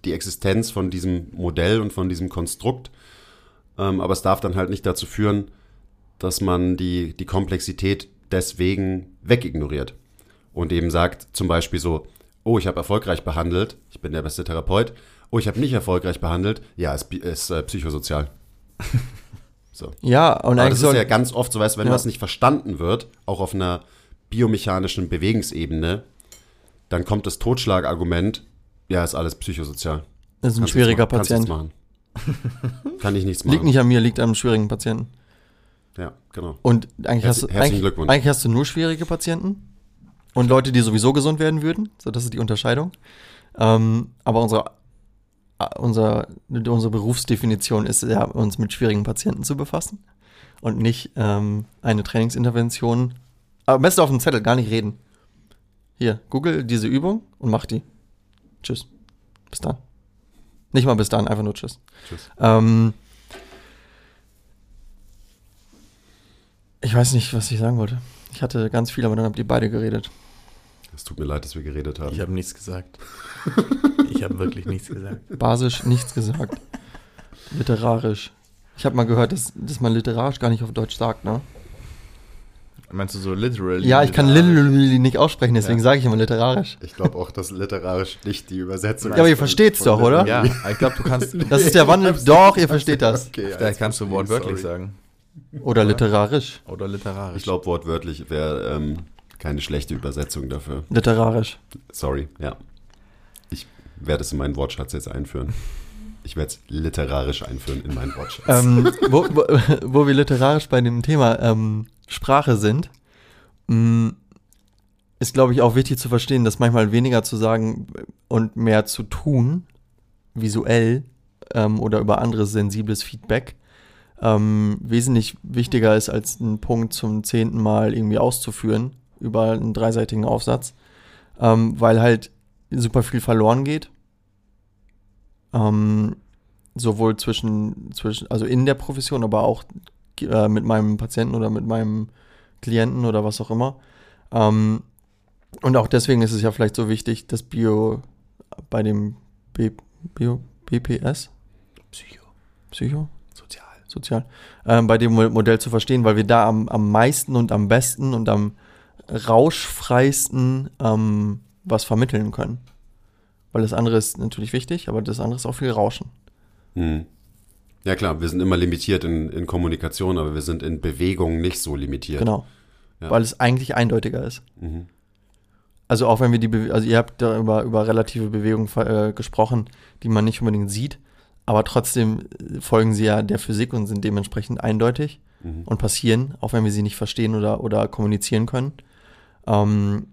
die Existenz von diesem Modell und von diesem Konstrukt. Ähm, aber es darf dann halt nicht dazu führen, dass man die, die Komplexität deswegen wegignoriert. Und eben sagt zum Beispiel so, oh, ich habe erfolgreich behandelt, ich bin der beste Therapeut. Oh, ich habe nicht erfolgreich behandelt, ja, ist, bi- ist äh, psychosozial. so. Ja, und Aber das ist ja ganz oft so, weißt, wenn Ja. was nicht verstanden wird, auch auf einer biomechanischen Bewegungsebene, dann kommt das Totschlagargument, ja, ist alles psychosozial. das ist ein Kannst schwieriger machen, kannst Patient. nichts machen. Kann ich nichts machen. Liegt nicht an mir, liegt am schwierigen Patienten. Ja, genau. Und eigentlich, Herz- hast du, eigentlich, eigentlich hast du nur schwierige Patienten und Leute, die sowieso gesund werden würden. So, das ist die Unterscheidung. Ähm, aber unsere, äh, unser, unsere Berufsdefinition ist ja, uns mit schwierigen Patienten zu befassen und nicht ähm, eine Trainingsintervention. Aber am besten auf dem Zettel, gar nicht reden. Hier, google diese Übung und mach die. Tschüss. Bis dann. Nicht mal bis dann, einfach nur Tschüss. Tschüss. Ähm, ich weiß nicht, was ich sagen wollte. Ich hatte ganz viel, aber dann habt ihr beide geredet. Es tut mir leid, dass wir geredet haben. Ich habe nichts gesagt. ich habe wirklich nichts gesagt. Basisch nichts gesagt. Literarisch. Ich habe mal gehört, dass, dass man literarisch gar nicht auf Deutsch sagt, ne? Meinst du so literally? Ja, ich kann literally nicht aussprechen, deswegen Ja. sage ich immer literarisch. Ich glaube auch, dass literarisch nicht die Übersetzung Ja, aber ihr ist versteht's von doch, oder? Ja, ich glaube, du kannst, Das ist der Wandel. Doch, ihr versteht das. Okay, ja, da jetzt kannst du wortwörtlich sorry. sagen. Oder literarisch. Oder literarisch. Ich glaube, wortwörtlich wäre ähm, keine schlechte Übersetzung dafür. Literarisch. Sorry, ja. Ich werde es in meinen Wortschatz jetzt einführen. Ich werde es literarisch einführen in meinen Wortschatz. ähm, wo, wo, wo wir literarisch bei dem Thema ähm, Sprache sind, mh, ist, glaube ich, auch wichtig zu verstehen, dass manchmal weniger zu sagen und mehr zu tun, visuell ähm, oder über anderes sensibles Feedback, ähm, wesentlich wichtiger ist, als einen Punkt zum zehnten Mal irgendwie auszuführen über einen dreiseitigen Aufsatz, ähm, weil halt super viel verloren geht. Ähm, sowohl zwischen, zwischen, also in der Profession, aber auch äh, mit meinem Patienten oder mit meinem Klienten oder was auch immer. Ähm, und auch deswegen ist es ja vielleicht so wichtig, dass Bio bei dem B, Bio, BPS, Psycho, Psycho, sozial. sozial, ähm, bei dem Mo- Modell zu verstehen, weil wir da am, am meisten und am besten und am rauschfreisten ähm, was vermitteln können. Weil das andere ist natürlich wichtig, aber das andere ist auch viel Rauschen. Hm. Ja klar, wir sind immer limitiert in, in Kommunikation, aber wir sind in Bewegung nicht so limitiert. Genau. Ja. Weil es eigentlich eindeutiger ist. Mhm. Also auch wenn wir die, Bewe also ihr habt da über, über relative Bewegungen äh, gesprochen, die man nicht unbedingt sieht, aber trotzdem äh, folgen sie ja der Physik und sind dementsprechend eindeutig Mhm. und passieren, auch wenn wir sie nicht verstehen oder, oder kommunizieren können. Ähm,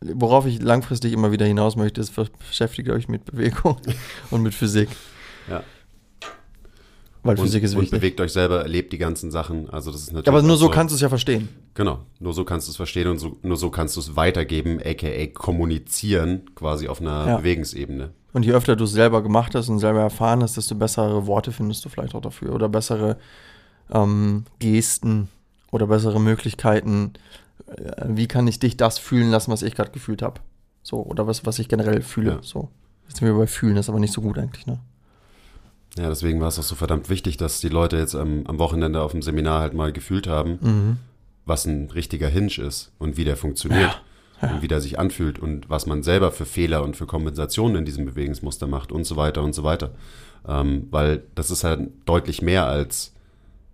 worauf ich langfristig immer wieder hinaus möchte, ist, beschäftigt euch mit Bewegung und mit Physik. Ja. Weil Und, Physik ist und wichtig. bewegt euch selber, erlebt die ganzen Sachen. Also das ist natürlich. Aber nur auch so kannst du es ja verstehen. Genau, nur so kannst du es verstehen und so, nur so kannst du es weitergeben, aka kommunizieren, quasi auf einer Ja. Bewegungsebene. Und je öfter du es selber gemacht hast und selber erfahren hast, desto bessere Worte findest du vielleicht auch dafür. Oder bessere ähm, Gesten oder bessere Möglichkeiten. Äh, wie kann ich dich das fühlen lassen, was ich gerade gefühlt habe? So, oder was, was ich generell fühle. Ja. So. Jetzt sind wir bei Fühlen, das ist aber nicht so gut eigentlich, ne? Ja, deswegen war es auch so verdammt wichtig, dass die Leute jetzt am, am Wochenende auf dem Seminar halt mal gefühlt haben, Mhm. was ein richtiger Hinge ist und wie der funktioniert und wie der sich anfühlt und was man selber für Fehler und für Kompensationen in diesem Bewegungsmuster macht und so weiter und so weiter. Ähm, weil das ist halt deutlich mehr als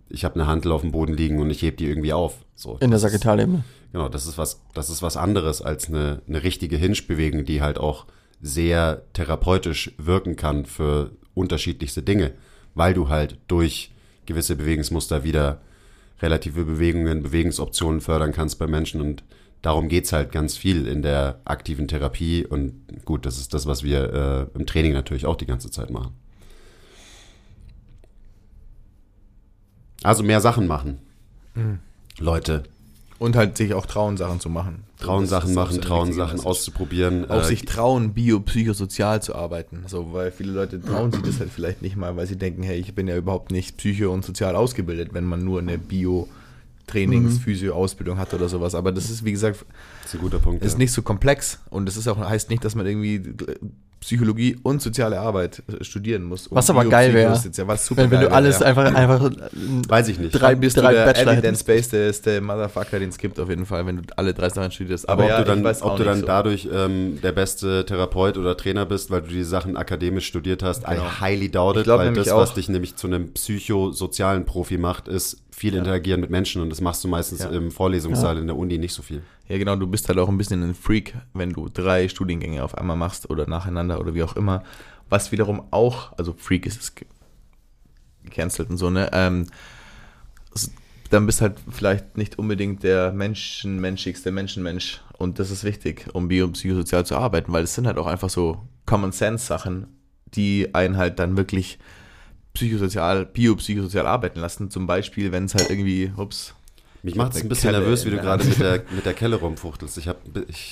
ich habe eine Handel auf dem Boden liegen und ich heb die irgendwie auf. So, In der Sagittalebene. Genau, das ist was, das ist was anderes als eine, eine richtige Hinge-Bewegung, die halt auch sehr therapeutisch wirken kann für unterschiedlichste Dinge, weil du halt durch gewisse Bewegungsmuster wieder relative Bewegungen, Bewegungsoptionen fördern kannst bei Menschen und darum geht's halt ganz viel in der aktiven Therapie und gut, das ist das, was wir äh, im Training natürlich auch die ganze Zeit machen. Also mehr Sachen machen. Leute, Und halt sich auch trauen, Sachen zu machen. trauen Das Sachen machen, trauen Sachen auszuprobieren. Auch äh, sich trauen, biopsychosozial zu arbeiten. So, weil viele Leute trauen sich das halt vielleicht nicht mal, weil sie denken, hey, ich bin ja überhaupt nicht psycho- und sozial ausgebildet, wenn man nur eine Bio-Trainings-, Physio-Ausbildung hat oder sowas. Aber das ist, wie gesagt, Das ist ein guter Punkt. ist ja. nicht so komplex und es ist auch, heißt nicht, dass man irgendwie Psychologie und soziale Arbeit äh, studieren muss. um Was aber geil wäre, ja was super Wenn, wenn du alles wäre, ja. einfach, einfach Weiß ich nicht. drei, bist drei du der Bachelor Evidence hättest. Based, der ist der Motherfucker, den es gibt auf jeden Fall, wenn du alle drei Sachen studierst. aber ob ja, du dann, ob du dann so. dadurch ähm, der beste Therapeut oder Trainer bist, weil du die Sachen akademisch studiert hast, Genau. I highly doubt Ich it, glaub weil das, was dich nämlich zu einem psychosozialen Profi macht, ist viel interagieren mit Menschen und das machst du meistens Ja. im Vorlesungssaal in der Uni nicht so viel. Ja, genau, du bist halt auch ein bisschen ein Freak, wenn du drei Studiengänge auf einmal machst oder nacheinander oder wie auch immer. Was wiederum auch, also Freak ist es ge- gecancelt und so, ne? Ähm, dann bist halt vielleicht nicht unbedingt der menschenmenschigste Menschenmensch. Und das ist wichtig, um biopsychosozial zu arbeiten, weil es sind halt auch einfach so Common Sense Sachen, die einen halt dann wirklich psychosozial, biopsychosozial arbeiten lassen. Zum Beispiel, wenn es halt irgendwie, ups, Mich Ich macht es ein bisschen Kelle nervös, wie du gerade mit der, mit der Kelle rumfuchtelst. Ich hab, ich,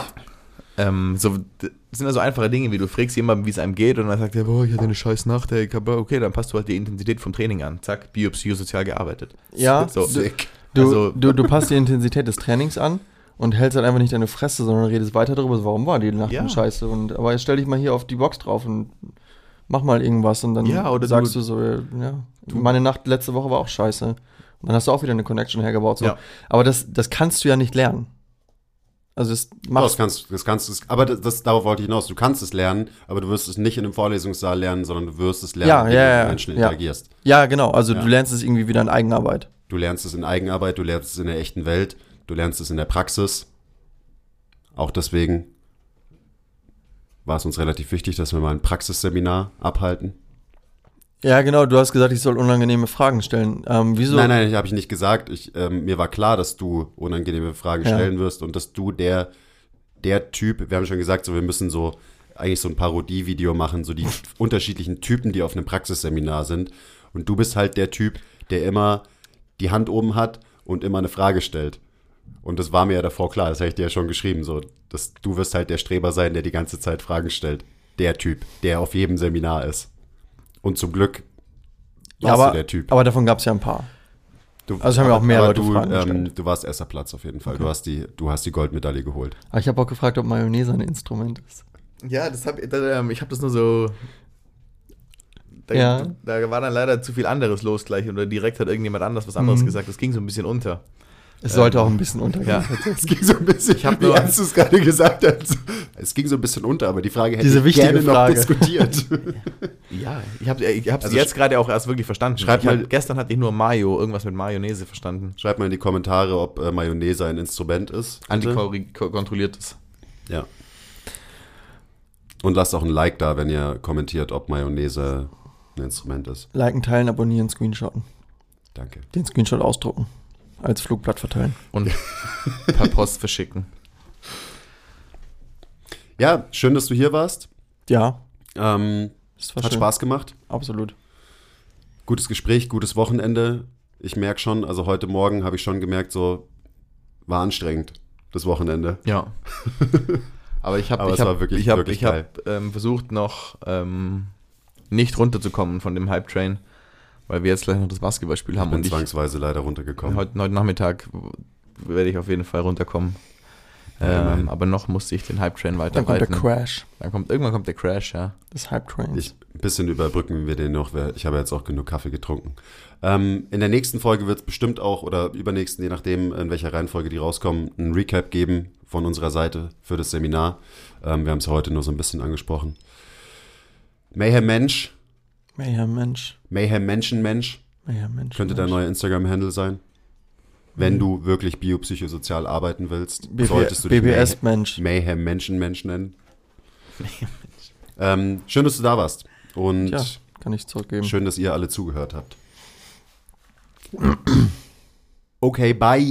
Ähm, so, das sind ja so einfache Dinge, wie du fragst jemanden, wie es einem geht und dann sagt er, boah, ich hatte eine scheiß Nacht, ey, okay, dann passt du halt die Intensität vom Training an. Zack, biopsychosozial gearbeitet. Ja, so. du- Du, Also- du, du passt die Intensität des Trainings an und hältst halt einfach nicht deine Fresse, sondern redest weiter darüber, warum war die Nacht Ja. denn scheiße. Und, aber jetzt stell dich mal hier auf die Box drauf und mach mal irgendwas und dann Ja, oder sagst du- du, so, äh, ja, meine Nacht letzte Woche war auch scheiße. Dann hast du auch wieder eine Connection hergebaut. So. Ja. Aber das, das kannst du ja nicht lernen. Also das Doch, das machst kannst, das kannst du, aber das, das, darauf wollte ich hinaus. Du kannst es lernen, aber du wirst es nicht in einem Vorlesungssaal lernen, sondern du wirst es lernen, Ja, wie ja, du ja, mit Menschen ja. interagierst. Ja, genau. Also Ja. du lernst es irgendwie wieder in Eigenarbeit. Du lernst es in Eigenarbeit, du lernst es in der echten Welt, du lernst es in der Praxis. Auch deswegen war es uns relativ wichtig, dass wir mal ein Praxisseminar abhalten. Ja, genau. Du hast gesagt, ich soll unangenehme Fragen stellen. Ähm, wieso? Nein, nein, habe ich nicht gesagt. Ich, ähm, mir war klar, dass du unangenehme Fragen Ja. stellen wirst und dass du der, der Typ, wir haben schon gesagt, so, wir müssen so eigentlich so ein Parodievideo machen, so die unterschiedlichen Typen, die auf einem Praxisseminar sind. Und du bist halt der Typ, der immer die Hand oben hat und immer eine Frage stellt. Und das war mir ja davor klar, das habe ich dir ja schon geschrieben, so, dass du wirst halt der Streber sein, der die ganze Zeit Fragen stellt. Der Typ, der auf jedem Seminar ist. Und zum Glück ja, warst aber, du der Typ. aber davon gab es ja ein paar. Du, Also haben ja auch mehr aber Leute du, ähm, du warst erster Platz auf jeden Fall. Du, hast die, du hast die Goldmedaille geholt. Aber ich habe auch gefragt, ob Mayonnaise ein Instrument ist. Ja, das hab, da, ähm, ich habe das nur so. Da, Ja. da war dann leider zu viel anderes los gleich oder direkt hat irgendjemand anders was anderes Mhm. gesagt. Das ging so ein bisschen unter. Es sollte Ähm, auch ein bisschen untergehen. Ja. Es ging so ein bisschen, ich hab wie ernst du es gerade gesagt hast. Es ging so ein bisschen unter, aber die Frage hätte Diese ich gerne Frage. noch diskutiert. Ja, ich habe ich hab's Also jetzt gerade auch erst wirklich verstanden. schreib ich hab, mal- gestern hatte ich nur Mayo, irgendwas mit Mayonnaise verstanden. Schreibt mal in die Kommentare, ob äh, Mayonnaise ein Instrument ist. bitte. Antikontrolliertes. Ja. Und lasst auch ein Like da, wenn ihr kommentiert, ob Mayonnaise ein Instrument ist. Liken, teilen, abonnieren, screenshotten. Danke. Den Screenshot ausdrucken. Als Flugblatt verteilen. Und per Post verschicken. Ja, schön, dass du hier warst. Ja, Ähm, das war hat schön. Spaß gemacht. Absolut. Gutes Gespräch, gutes Wochenende. Ich merke schon, also heute Morgen habe ich schon gemerkt, so war anstrengend, das Wochenende. Ja. Aber ich habe ich hab, wirklich- ich hab, wirklich ich hab, ähm, versucht noch ähm, nicht runterzukommen von dem Hype-Train, weil wir jetzt gleich noch das Basketballspiel Ich haben bin und ich, zwangsweise leider runtergekommen. heute, heute Nachmittag werde ich auf jeden Fall runterkommen. Ähm, aber noch musste ich den Hype-Train weiter Dann kommt der. Crash Dann kommt, irgendwann kommt der Crash, ja. des Hype Trains. Ich, ein bisschen überbrücken wir den noch, ich habe jetzt auch genug Kaffee getrunken. Ähm, in der nächsten Folge wird es bestimmt auch, oder übernächsten, je nachdem, in welcher Reihenfolge die rauskommen, ein Recap geben von unserer Seite für das Seminar. Ähm, wir haben es heute nur so ein bisschen angesprochen. Mayhem Mensch, Mayhem Mensch. Mayhem Menschenmensch Mayhem Mensch. könnte dein Mensch. neuer Instagram-Handle sein. Wenn du wirklich biopsychosozial arbeiten willst, BB solltest du dich BBS Mensch. Mayhem Menschenmensch nennen. Ähm, schön, dass du da warst. Und Tja, kann ich zurückgeben. Schön, dass ihr alle zugehört habt. Okay, bye.